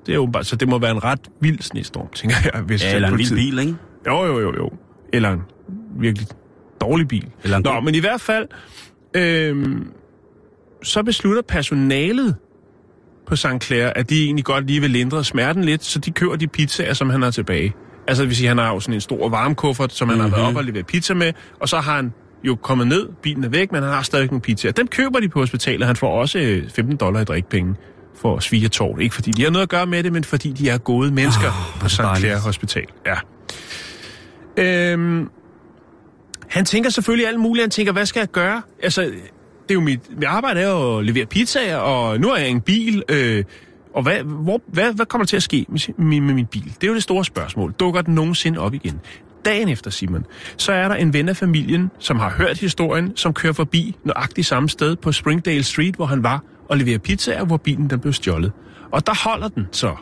Det er bare, så det må være en ret vild snestorm, tænker jeg. Hvis Ja, eller en vild bil, ikke? Jo, jo, jo, jo. Eller en virkelig dårlig bil. Eller en Nå, men i hvert fald, øhm, så beslutter personalet på St. Clair, at de egentlig godt lige vil lindre smerten lidt, så de køber de pizzaer, som han har tilbage. Altså, det vil sige, han har jo sådan en stor varmekuffert, som han mm-hmm. har været op og leveret pizza med, og så har han jo kommet ned, bilen er væk, men han har stadig nogle pizzaer. Dem køber de på hospitalet, han får også øh, 15 dollar i drikpenge for svigertårn. Ikke fordi de har noget at gøre med det, men fordi de er gode mennesker oh, på St. Clair Hospital. Ja. Øhm, han tænker selvfølgelig alt muligt. Han tænker, hvad skal jeg gøre? Altså, det er jo mit, mit arbejde er jo at levere pizzaer, og nu er jeg en bil. Øh, og hvad, hvor, hvad, hvad kommer der til at ske med, med, med min bil? Det er jo det store spørgsmål. Dukker den nogensinde op igen? Dagen efter, Simon, så er der en ven af familien, som har hørt historien, som kører forbi nøjagtigt samme sted på Springdale Street, hvor han var, og leverer pizzaer, hvor bilen den blev stjålet. Og der holder den så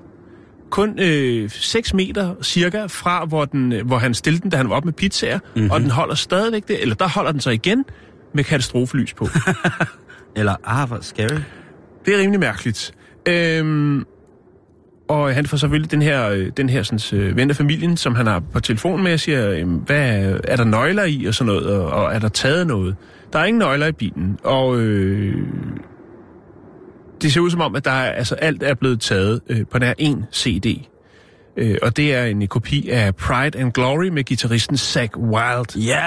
kun øh, 6 meter cirka fra, hvor, den, øh, hvor han stillede den, da han var oppe med pizzaer, mm-hmm. og den holder stadigvæk det, eller der holder den så igen med katastrofelys på. Eller, ah, hvor scary. det er rimelig mærkeligt. Øhm, og han får selvfølgelig den her, øh, den her sådan, øh, ven af familien, som han har på telefon med, og siger, hvad, er- der nøgler i og sådan noget, og, og er der taget noget? Der er ingen nøgler i bilen, og øh, det ser ud som om, at der er, altså, alt er blevet taget øh, på nær en CD. Øh, og det er en kopi af Pride and Glory med gitarristen Zach Wild. Ja,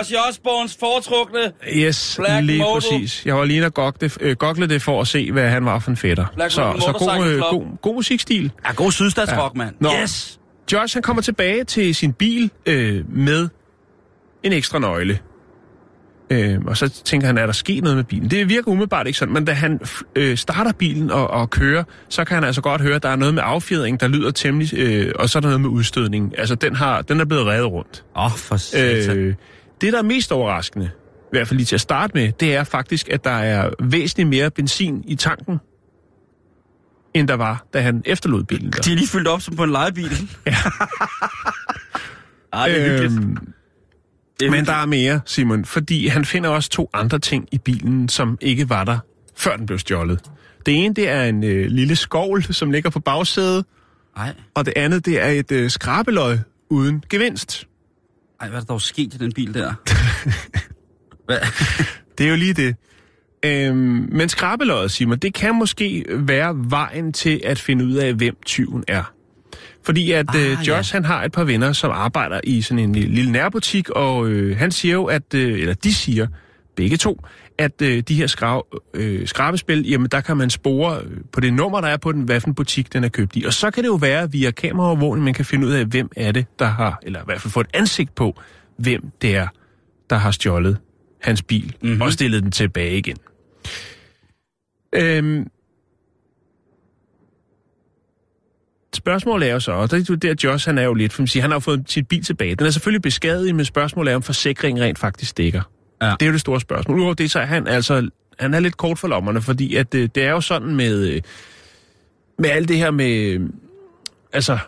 Ozzy Osbournes foretrukne. Yes, Black lige Model. præcis. Jeg var lige at gogle det, øh, gogle det for at se, hvad han var for en fætter. Black så Model så god, øh, god, god musikstil. Ja, god sydstatsrock, Ja. mand. Nå. Yes. Josh han kommer tilbage til sin bil øh, med en ekstra nøgle. Øh, og så tænker han, er der sket noget med bilen? Det virker umiddelbart ikke sådan, men da han øh, starter bilen og, og kører, så kan han altså godt høre, at der er noget med affjedring, der lyder temmelig, øh, og så er der noget med udstødning. Altså, den, har, den er blevet revet rundt. Åh, oh, for satan. Øh, det, der er mest overraskende, i hvert fald lige til at starte med, det er faktisk, at der er væsentligt mere benzin i tanken, end der var, da han efterlod bilen. Der. De er lige fyldt op som på en legebil. Ja. Ej, det er. Øhm, Det men der er mere, Simon, fordi han finder også to andre ting i bilen, som ikke var der, før den blev stjålet. Det ene, det er en øh, lille skovl, som ligger på bagsædet, Ej, og det andet, det er et øh, skrabeløg uden gevinst. ej, hvad er der dog sket i den bil der? Det er jo lige det. Øhm, men skrabeløjet, Simon, det kan måske være vejen til at finde ud af, hvem tyven er. Fordi at Ah, øh, ja. Josh, han har et par venner, som arbejder i sådan en lille, lille nærbutik, og øh, han siger jo, at, øh, eller de siger, begge to, at øh, de her skrav, øh, skrabespil, jamen der kan man spore øh, på det nummer, der er på den, hvad for en butik, den er købt i. Og så kan det jo være via kameraovervågning, man kan finde ud af, hvem er det, der har, eller i hvert fald få et ansigt på, hvem det er, der har stjålet hans bil mm-hmm. og stillet den tilbage igen. Øhm, spørgsmålet er jo så, og det er jo der Josh, han er jo lidt, for man siger, han har jo fået sit bil tilbage. Den er selvfølgelig beskadiget, men spørgsmålet er, om forsikringen rent faktisk dækker. Ja. Det er jo det store spørgsmål. Udover det, så er han altså, han er lidt kort for lommerne, fordi at, øh, det er jo sådan med, øh, med alt det her med, øh, altså,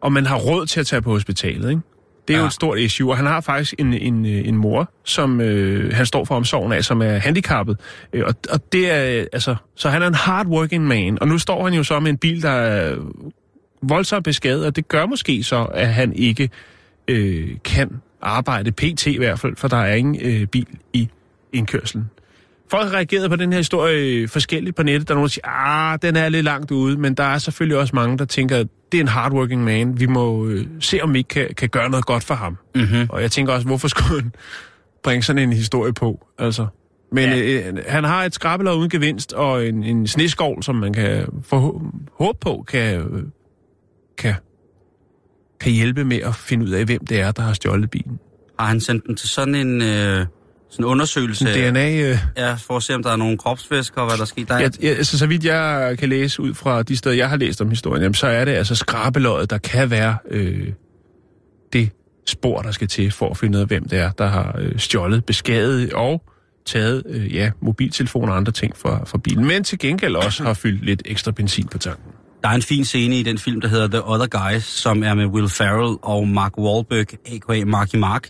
om man har råd til at tage på hospitalet, ikke? Det er ja. jo et stort issue, og han har faktisk en, en, øh, en mor, som øh, han står for omsorgen af, som er handicappet. Øh, og, og det er, altså, så han er en hardworking man, og nu står han jo så med en bil, der er voldsomt beskadiget, og det gør måske så, at han ikke øh, kan arbejde, pt i hvert fald, for der er ingen øh, bil i indkørslen. Folk har reageret på den her historie øh, forskelligt på nettet. Der er nogen, der siger, ah, den er lidt langt ude, men der er selvfølgelig også mange, der tænker, det er en hardworking man. Vi må øh, se, om vi ikke kan, kan gøre noget godt for ham. Mm-hmm. Og jeg tænker også, hvorfor skulle han bringe sådan en historie på? Altså. Men ja. øh, han har et skrabelov uden gevinst, og en, en sneskov, som man kan få håb på, kan, øh, kan, kan hjælpe med at finde ud af, hvem det er, der har stjålet bilen. Har han sendt den til sådan en, øh, sådan en undersøgelse. DNA... Øh, Ja, for at se, om der er nogle kropsvæsker, og hvad der sker. Der er, ja, ja, altså, så vidt jeg kan læse ud fra de steder, jeg har læst om historien, jamen, så er det altså skrabeløjet, der kan være øh, det spor, der skal til for at finde ud af, hvem det er, der har øh, stjålet, beskadiget og taget øh, ja, mobiltelefoner og andre ting fra, fra bilen. Men til gengæld også har fyldt lidt ekstra benzin på tanken. Der er en fin scene i den film, der hedder The Other Guys, som er med Will Ferrell og Mark Wahlberg, a.k.a. Marky Mark,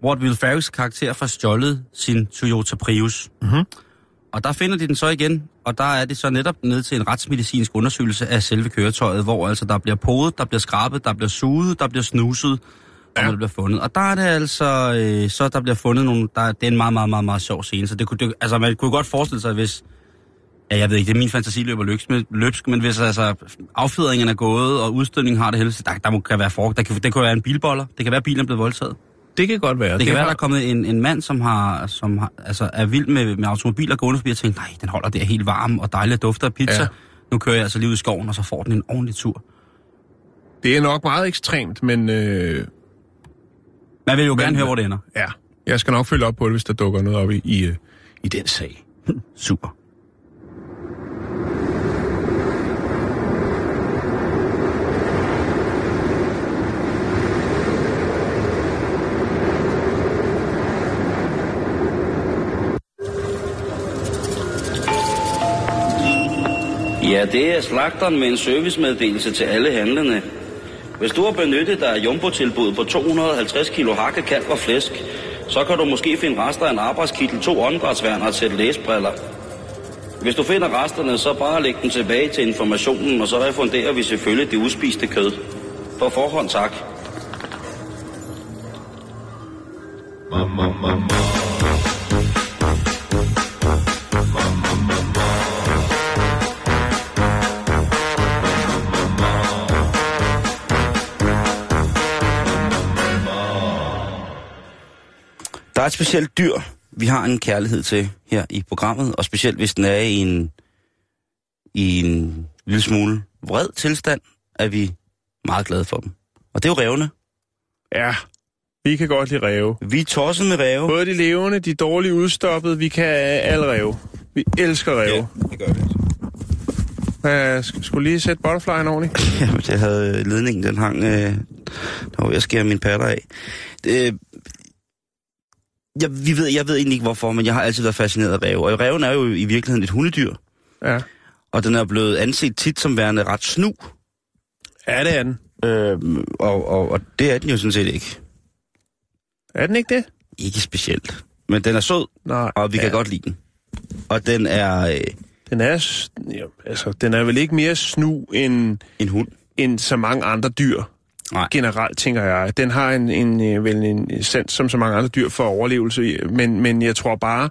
hvor Will Ferrells karakter får stjålet sin Toyota Prius. Mhm. Og der finder de den så igen, og der er det så netop ned til en retsmedicinsk undersøgelse af selve køretøjet, hvor altså der bliver podet, der bliver skrabet, der bliver suget, der bliver snuset, og Ja. ja. der bliver fundet. Og der er det altså, øh, så der bliver fundet nogle, der, det er en meget, meget, meget, meget sjov scene. Så det kunne, det, altså man kunne godt forestille sig, hvis, ja jeg ved ikke, det er min fantasi løber løbsk, men, hvis altså affjedringen er gået, og udstødningen har det hele, der, der må, kan være for, der kan, det kan være en bilboller, det kan være, at bilen er blevet voldtaget. Det kan godt være. Det kan være, der er kommet en, en mand, som har, som har, altså er vild med, med automobiler gående forbi og tænkt, nej, den holder der helt varm og dejligt dufter af pizza. Ja. Ja. Nu kører jeg altså lige ud i skoven, og så får den en ordentlig tur. Det er nok meget ekstremt, men øh, Man vil jo Men- gerne høre, hvor det ender. ja, jeg skal nok følge op på det, hvis der dukker noget op i, i, øh, i den sag. Super. Ja, det er slagteren med en servicemeddelelse til alle handlende. Hvis du har benyttet dig af jumbo-tilbud på 250 kilo hakke, kalv og flæsk, så kan du måske finde rester af en arbejdskittel, to åndedrætsværner og et sæt læsbriller. Hvis du finder resterne, så bare læg dem tilbage til informationen, og så refunderer vi selvfølgelig det uspiste kød. På forhånd tak. Er et specielt dyr, vi har en kærlighed til her i programmet, og specielt hvis den er i en, i en lille smule vred tilstand, er vi meget glade for dem. Og det er jo revne. Ja, vi kan godt lide ræve. Vi er tosset med ræve. Både de levende, de dårligt udstoppede, vi kan alle ræve. Vi elsker ræve. det gør vi. Ja. sk- skulle lige sætte butterflyen ordentligt? Jamen, det havde ledningen, den hang, øh, der var at skære mine patter af. Det, jeg, vi ved, jeg ved egentlig ikke hvorfor, men jeg har altid været fascineret af ræve. Og ræven er jo i virkeligheden et hundedyr, Ja. og den er blevet anset tit som værende ret snu. Ja, det er den. Øh, og, og, og det er den jo sådan set ikke. Er den ikke det? Ikke specielt. Men den er sød, Nej. og vi kan ja. godt lide den. Og den er øh, Den er, ja, altså, den er vel ikke mere snu end, en hund. end så mange andre dyr. Nej. Generelt, tænker jeg. Den har en, en, øh, vel en sans som så mange andre dyr for overlevelse. Men, men jeg tror bare,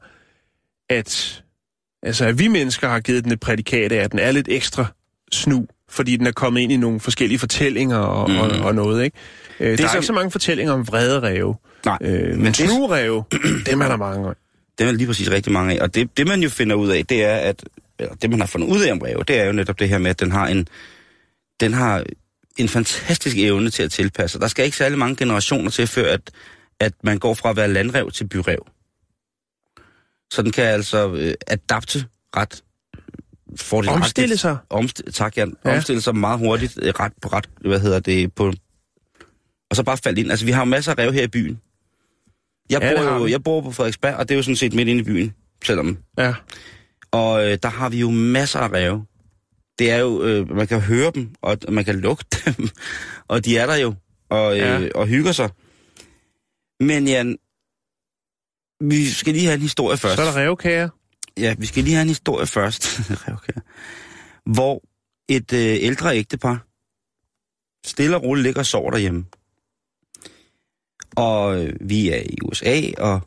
at, altså, at vi mennesker har givet den et prædikat af, at den er lidt ekstra snu, fordi den er kommet ind i nogle forskellige fortællinger og, mm. og, og noget, ikke? Øh, der er som- ikke så mange fortællinger om vrede ræve. Nej, Øh, men men det, snuræve, dem er der mange af. det er lige præcis rigtig mange af. Og det, det, man jo finder ud af, det er, at eller det, man har fundet ud af om ræve, det er jo netop det her med, at den har en, den har en fantastisk evne til at tilpasse. Der skal ikke særlig mange generationer til, før at, at man går fra at være landrev til byrev. Så den kan altså øh, adapte ret fordelagtigt. Omstille sig. Omst- tak, Jan. Ja. Omstille sig meget hurtigt, øh, ret på ret, hvad hedder det, på... Og så bare falde ind. Altså, vi har jo masser af rev her i byen. Jeg, Ja, bor jo, jeg bor på Frederiksberg, og det er jo sådan set midt inde i byen, selvom... Ja. Og øh, der har vi jo masser af ræve. Det er jo, øh, man kan høre dem, og man kan lugte dem, og de er der jo, og, øh, Ja. og hygger sig. Men Jan, vi skal lige have en historie først. Så er der rævekager. Ja, vi skal lige have en historie først, Revkær. hvor et øh, ældre ægtepar stille og roligt ligger og sover derhjemme. Og øh, vi er i USA, og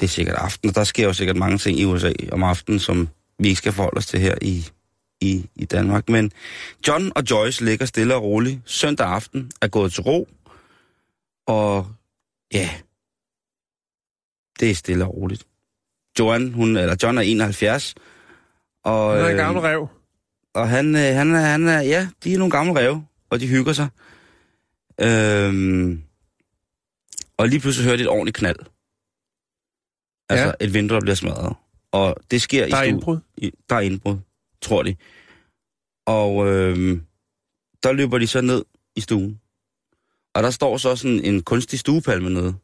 det er sikkert aften, og der sker jo sikkert mange ting i USA om aftenen, som vi ikke skal forholde os til her i, i, i Danmark. Men John og Joyce ligger stille og roligt søndag aften, er gået til ro, og ja, det er stille og roligt. Joan, hun, eller John er 71, og, Den er en øh, gammel rev. og han, øh, han, han er, ja, de er nogle gamle ræve, og de hygger sig. Øhm, og lige pludselig hører de et ordentligt knald. Altså Ja. et vindue, der bliver smadret. Og det sker i Der er indbrud. I, der er indbrud, tror de. Og øh, der løber de så ned i stuen. Og der står så sådan en kunstig stuepalme nede.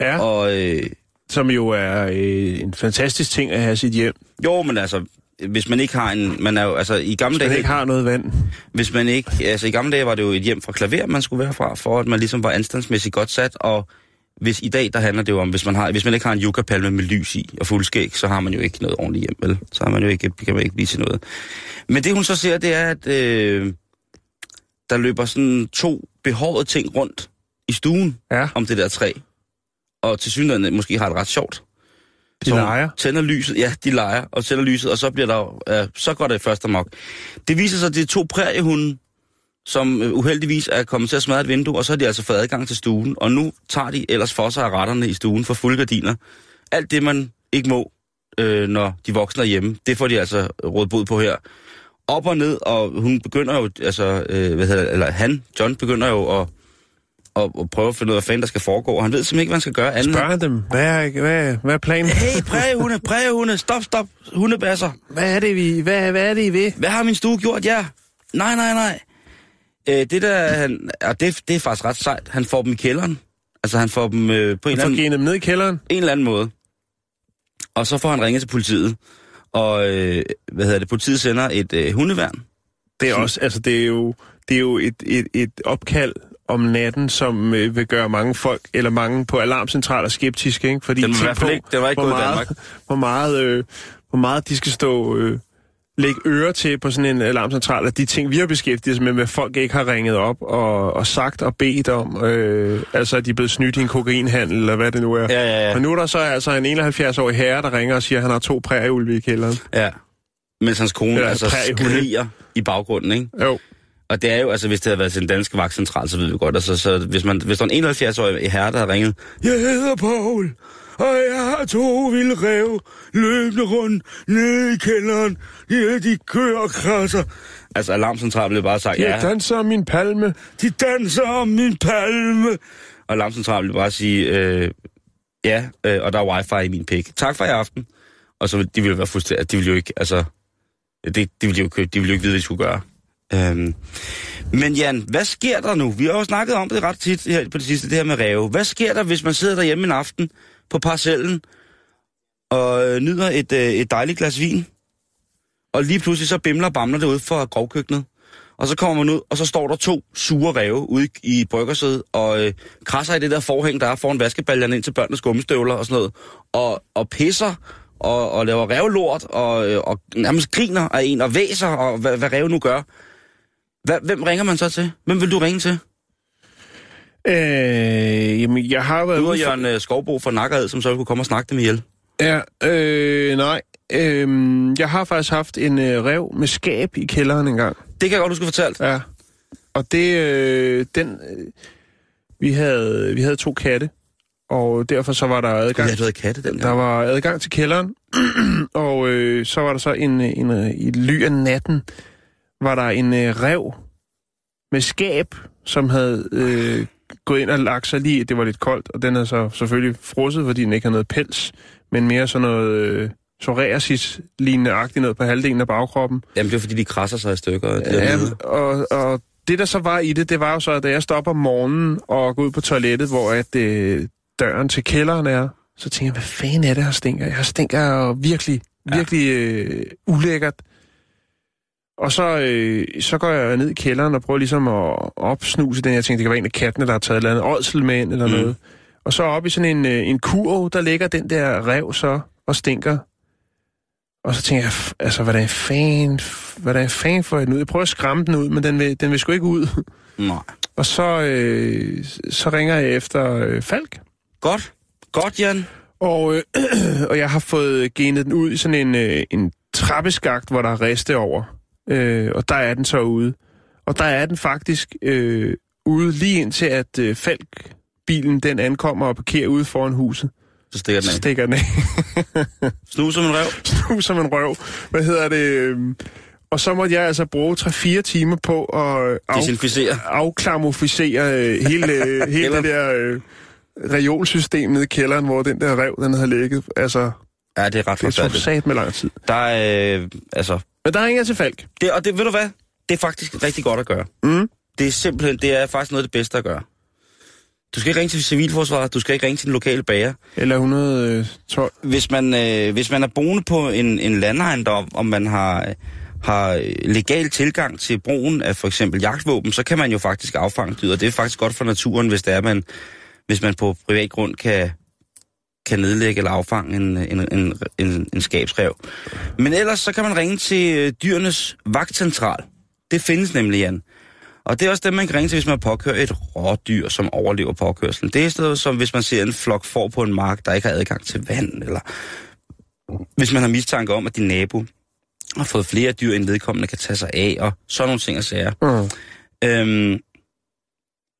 Ja, Og øh, som jo er øh, en fantastisk ting at have sit hjem. jo, men altså, hvis man ikke har en... Man er jo, altså, i gamle Hvis man dage... ikke har noget vand. Hvis man ikke... Altså, i gamle dage var det jo et hjem fra klaver, man skulle være fra, for at man ligesom var anstandsmæssigt godt sat, og hvis i dag, der handler det jo om, hvis man, har, hvis man ikke har en yucca-palme med lys i og fuldskæg, så har man jo ikke noget ordentligt hjem, vel? Så har man jo ikke, kan man ikke blive til noget. Men det hun så ser, det er, at øh, der løber sådan to behårede ting rundt i stuen Ja, om det der træ. Og til synligheden måske har det ret sjovt. de Så leger. Tænder lyset, ja, de leger og tænder lyset, og så, bliver der, øh, så går det først amok. Det viser sig, at det er to præriehunde, som øh, uheldigvis er kommet til at smadre et vindue, og så har de altså fået adgang til stuen. Og nu tager de ellers for sig af retterne i stuen for fulde gardiner. Alt det, man ikke må, øh, når de voksne er hjemme, det får de altså råd bod på her. Op og ned, og hun begynder jo, altså, øh, hvad hedder det, eller han, John, begynder jo at, at, at prøve at finde ud af, hvad fanden der skal foregå. Og han ved simpelthen ikke, hvad han skal gøre andet. Spørg dem, hvad er, hvad, hvad er planen? Hey, prægehunde, prægehunde, stop, stop, hundebasser. Hvad er det, vi, hvad, hvad er det, I ved? Hvad har min stue gjort? Ja. Nej, nej, nej. Øh, det der, han, og det, det er faktisk ret sejt. Han får dem i kælderen. Altså, han får dem øh, på en Vi eller, anden, dem ned i kælderen. en eller anden måde. Og så får han ringet til politiet. Og, øh, hvad hedder det, politiet sender et øh, hundeværn. Det er også, altså det er jo, det er jo et, et, et opkald om natten, som øh, vil gøre mange folk, eller mange på alarmcentraler skeptiske, ikke? Fordi Den var i hvert fald ikke- den var ikke hvor meget, Danmark. Hvor meget, øh, hvor meget de skal stå, øh, lægge øre til på sådan en alarmcentral, at de ting, vi har beskæftiget os med, hvad folk ikke har ringet op og, og sagt og bedt om, øh, altså at de er blevet snydt i en kokainhandel, eller hvad det nu er. Ja, ja, ja. Og nu er der så altså en 71-årig herre, der ringer og siger, at han har to prærieulve i kælderen. Ja. Mens hans kone Ja, altså skriger i baggrunden, ikke? Jo. Og det er jo, altså hvis det havde været til den danske vagtcentral, så ved vi godt, altså så hvis, man, hvis der er en 71-årig herre, der har ringet, Jeg hedder Paul, og jeg har to vilde rev løbende rundt nede i kælderen. Ja, de kører og krasser. Altså alarmcentralen blev bare sagt, Jeg ja, danser om min palme. de danser om min palme. Og alarmcentralen blev bare sige, øh, ja, øh, og der er wifi i min pik. Tak for i aften. Og så vil- de ville være fuldstændig, de ville jo ikke, altså, det, de ville jo, ikke- de ville jo ikke vide, hvad de skulle gøre. Øhm. Men Jan, hvad sker der nu? Vi har jo snakket om det ret tit her på det sidste, det her med ræve. Hvad sker der, hvis man sidder derhjemme en aften på parcellen og øh, nyder et, øh, et dejligt glas vin? Og lige pludselig så bimler og bamler det ud for grovkøkkenet. Og så kommer man ud, og så står der to sure ræve ude i bryggersædet og øh, krasser i det der forhæng, der er foran vaskebaljerne ind til børnenes gummistøvler og sådan noget. Og, og pisser og, og laver rævelort og, øh, og nærmest griner af en og væser og hvad, hvad ræve nu gør. Hva, hvem ringer man så til? Hvem vil du ringe til? Øh, jamen, jeg har været Du og Jørgen øh, Skovbo fra Nakkerhed, som så kunne komme og snakke dem ihjel. Ja, øh, nej. Øh, jeg har faktisk haft en øh, rev med skab i kælderen engang. Det kan jeg godt, du skal fortælle. Ja. Og det, øh, den, øh, vi havde, vi havde to katte, og derfor så var der adgang. Ja, du havde katte den Der var adgang til kælderen, og øh, så var der så en, en, en i ly af natten, var der en øh, rev med skab, som havde øh, gået ind og lagt sig lige, det var lidt koldt, og den havde så selvfølgelig frosset, fordi den ikke havde noget pels, men mere sådan noget øh, psoriasis-lignende agtigt noget på halvdelen af bagkroppen. Jamen, det er fordi, de krasser sig i stykker. Ja, og, og det, der så var i det, det var jo så, at da jeg stopper om morgenen og går ud på toilettet, hvor at, øh, døren til kælderen er, så tænker jeg, hvad fanden er det, her stinker? Jeg stinker jo virkelig, Ja. virkelig øh, ulækkert. Og så, øh, så går jeg ned i kælderen og prøver ligesom at opsnuse den. Jeg tænkte, det kan være en af kattene, der har taget et eller andet ådsel med ind eller Mm. noget. Og så op i sådan en, øh, en kurv, der ligger den der rev så og stinker. Og så tænker jeg, altså, hvordan fanden, hvordan fanden får jeg den ud? Jeg prøver at skræmme den ud, men den vil, den vil sgu ikke ud. Nej. Og så, øh, så ringer jeg efter øh, Falk. Godt. Godt, Jan. Og, øh, og jeg har fået genet den ud i sådan en, øh, en trappeskagt, hvor der er riste over. Øh, og der er den så ude. Og der er den faktisk øh, ude lige indtil, at øh, Falk-bilen den ankommer og parkerer ude foran huset. Så stikker den Så af. stikker den af. Snus som en rev. nu som en røv. Hvad hedder det? øhm, Og så måtte jeg altså bruge 3-4 timer på at af, Desinficere. afklamoficere øh, hele, øh, hele det der... Øh, reolsystem nede i kælderen, hvor den der rev, den havde ligget. Altså, Ja, det er ret det tog forfærdeligt. sat med lang tid. Der er, øh, altså, Men der er ingen til Falk. det, og det, ved du hvad? Det er faktisk rigtig godt at gøre. Mm. Det er simpelthen, det er faktisk noget af det bedste at gøre. Du skal ikke ringe til civilforsvaret, du skal ikke ringe til den lokale bager. Eller 112. Hvis man, øh, hvis man er boende på en, en landejendom, og man har, har legal tilgang til brugen af for eksempel jagtvåben, så kan man jo faktisk affange dyr, og det er faktisk godt for naturen, hvis det er, man, hvis man på privat grund kan, kan nedlægge eller affange en, en, en, en, en skabsrev. Men ellers så kan man ringe til øh, dyrenes vagtcentral. Det findes nemlig, Jan. Og det er også dem, man kan ringe til, hvis man påkører et rådyr, som overlever påkørslen. Det er stedet som, hvis man ser en flok får på en mark, der ikke har adgang til vand, eller hvis man har mistanke om, at din nabo har fået flere dyr, end vedkommende kan tage sig af, og sådan nogle ting og sager. Mm. Øhm,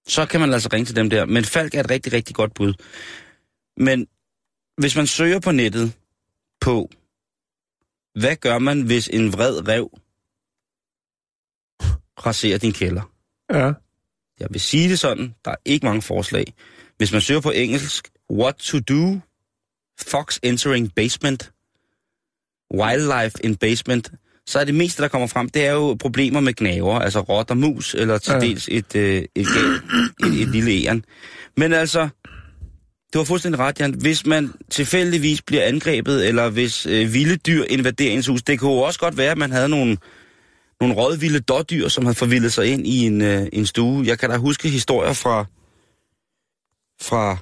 så kan man altså ringe til dem der. Men Falk er et rigtig, rigtig godt bud. Men hvis man søger på nettet på, hvad gør man, hvis en vred rev raserer din kælder? Ja. Jeg vil sige det sådan, der er ikke mange forslag. Hvis man søger på engelsk, what to do, fox entering basement, wildlife in basement, så er det meste, der kommer frem, det er jo problemer med gnaver, altså rot og mus, eller til Ja. dels et, øh, et, gal, et, et lille æren. Men altså, du har fuldstændig ret, Jan. Hvis man tilfældigvis bliver angrebet, eller hvis øh, vilde dyr invaderer ens hus, det kunne jo også godt være, at man havde nogle, nogle rådvilde dårdyr, som havde forvildet sig ind i en, øh, en stue. Jeg kan da huske historier fra, fra,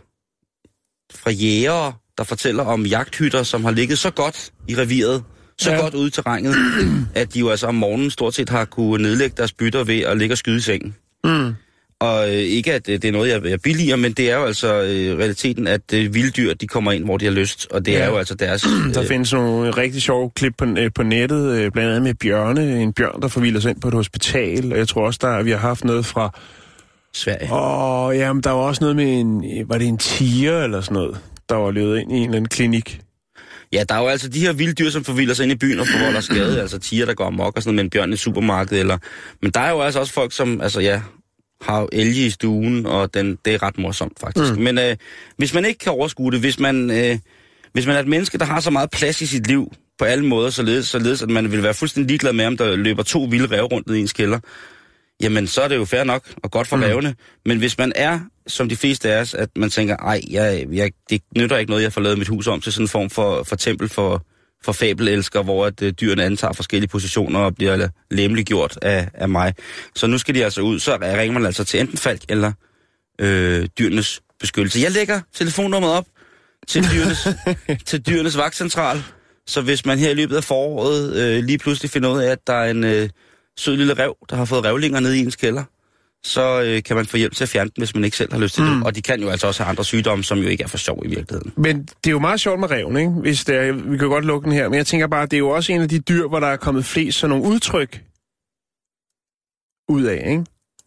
fra jægere, der fortæller om jagthytter, som har ligget så godt i reviret, så Ja. godt ude i terrænet, at de jo altså om morgenen stort set har kunne nedlægge deres bytter ved at ligge og skyde i sengen. Mm. Og øh, ikke at øh, det er noget, jeg, jeg billiger, men det er jo altså øh, realiteten, at øh, vilddyr, de kommer ind, hvor de har lyst, og det Ja. er jo altså deres... Der Øh, findes nogle rigtig sjove klip på, øh, på nettet, øh, blandt andet med bjørne. En bjørn, der forvilder sig ind på et hospital. Og jeg tror også, der vi har haft noget fra... Sverige. Åh, jamen, der var også noget med en... øh, Var det en tiger eller sådan noget, der var løbet ind i en eller anden klinik? Ja, der er jo altså de her vilde dyr, som forvilder sig ind i byen og forvolder skade, altså tiger, der går amok og sådan noget med en bjørn i et supermarked. Eller... Men der er jo altså også folk, som altså, ja, har elge i stuen, og den, det er ret morsomt faktisk. Mm. Men øh, hvis man ikke kan overskue det, hvis man, øh, hvis man er et menneske, der har så meget plads i sit liv, på alle måder, således, således at man vil være fuldstændig ligeglad med, om der løber to vilde ræve rundt i ens kælder, jamen så er det jo fair nok og godt for mm. rævene. Men hvis man er, som de fleste af os, at man tænker, ej, jeg, jeg, det nytter ikke noget, jeg får lavet mit hus om til sådan en form for, for tempel for, for fabelelsker, hvor at, øh, dyrene antager forskellige positioner og bliver lemlig gjort af, af mig. Så nu skal de altså ud, så ringer man altså til enten Falk eller øh, dyrenes beskyttelse. Jeg lægger telefonnummeret op til dyrenes, til dyrenes vagtcentral, så hvis man her i løbet af foråret øh, lige pludselig finder ud af, at der er en øh, sød lille rev, der har fået revlinger nede i ens kælder, så øh, kan man få hjælp til at fjerne den, hvis man ikke selv har lyst til mm. det. Og de kan jo altså også have andre sygdomme, som jo ikke er for sjov i virkeligheden. Men det er jo meget sjovt med reven, ikke? Hvis det er, vi kan godt lukke den her, men jeg tænker bare, det er jo også en af de dyr, hvor der er kommet flest sådan nogle udtryk ud af, ikke?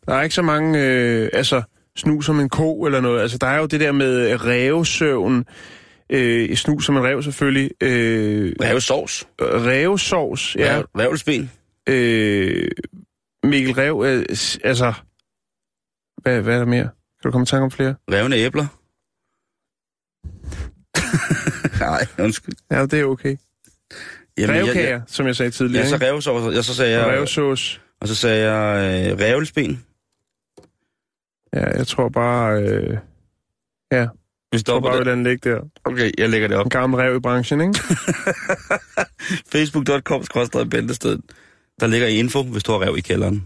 Der er ikke så mange, øh, altså, snu som en ko eller noget. Altså, der er jo det der med revsøvn, øh, snu som en rev selvfølgelig, øh, Revsovs, revsovs, ja, ja. revlsben. øh, Mikkel Rev, øh, altså, hvad, hvad er der mere? Kan du komme i tanke om flere? Revne æbler. Nej, undskyld. Ja, det er okay. Jamen, jeg- Revkager, jeg- som jeg sagde tidligere, Ja, så revsovs, og så sagde jeg, revsås. og så sagde jeg øh, revlsben. Ja, jeg tror bare, øh, Vi jeg tror stopper bare, vi den ligge der. Okay, jeg lægger det op. En gammel rev i branchen, ikke? Facebook.com bæltested. Der ligger info, hvis du har rev i kælderen.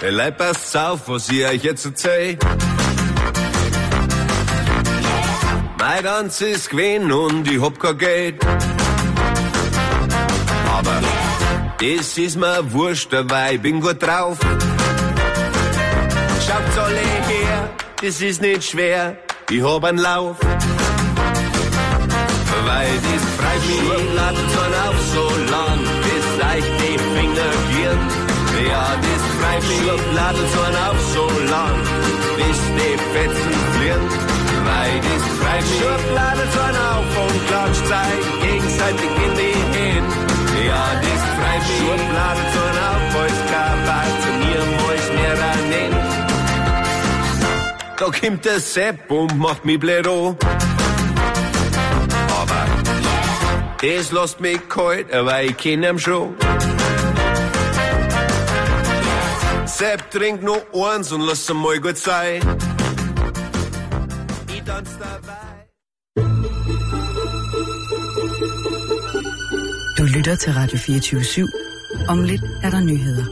Bleib pass auf, was ihr euch jetzt erzählt. Mein ganzes Gewinn und ich hab kein Geld. Aber das ist mir wurscht, weil ich bin gut drauf. Schaut's alle her, das ist nicht schwer, ich hab einen Lauf. Weil das freut mich, bleibt schon auf so lang, bis euch die Finger gehen. Ja, Schubladen sollen auch so lang, bis die Fetzen fliehen. Weil das frei Schubladen sollen auf und klatscht sein, gegenseitig in die Hin. Ja, das frei Schubladen sollen auf euch kaputt, zu mir muss mehr ran Da kommt der Sepp und macht mich blero. Aber das lässt mich kalt, aber ich kenn ihn schon. Sepp, trink nur eins und lass es mal gut sein. Ich tanz dabei. Du lytter til Radio 24 /7. Om lidt er der nyheder.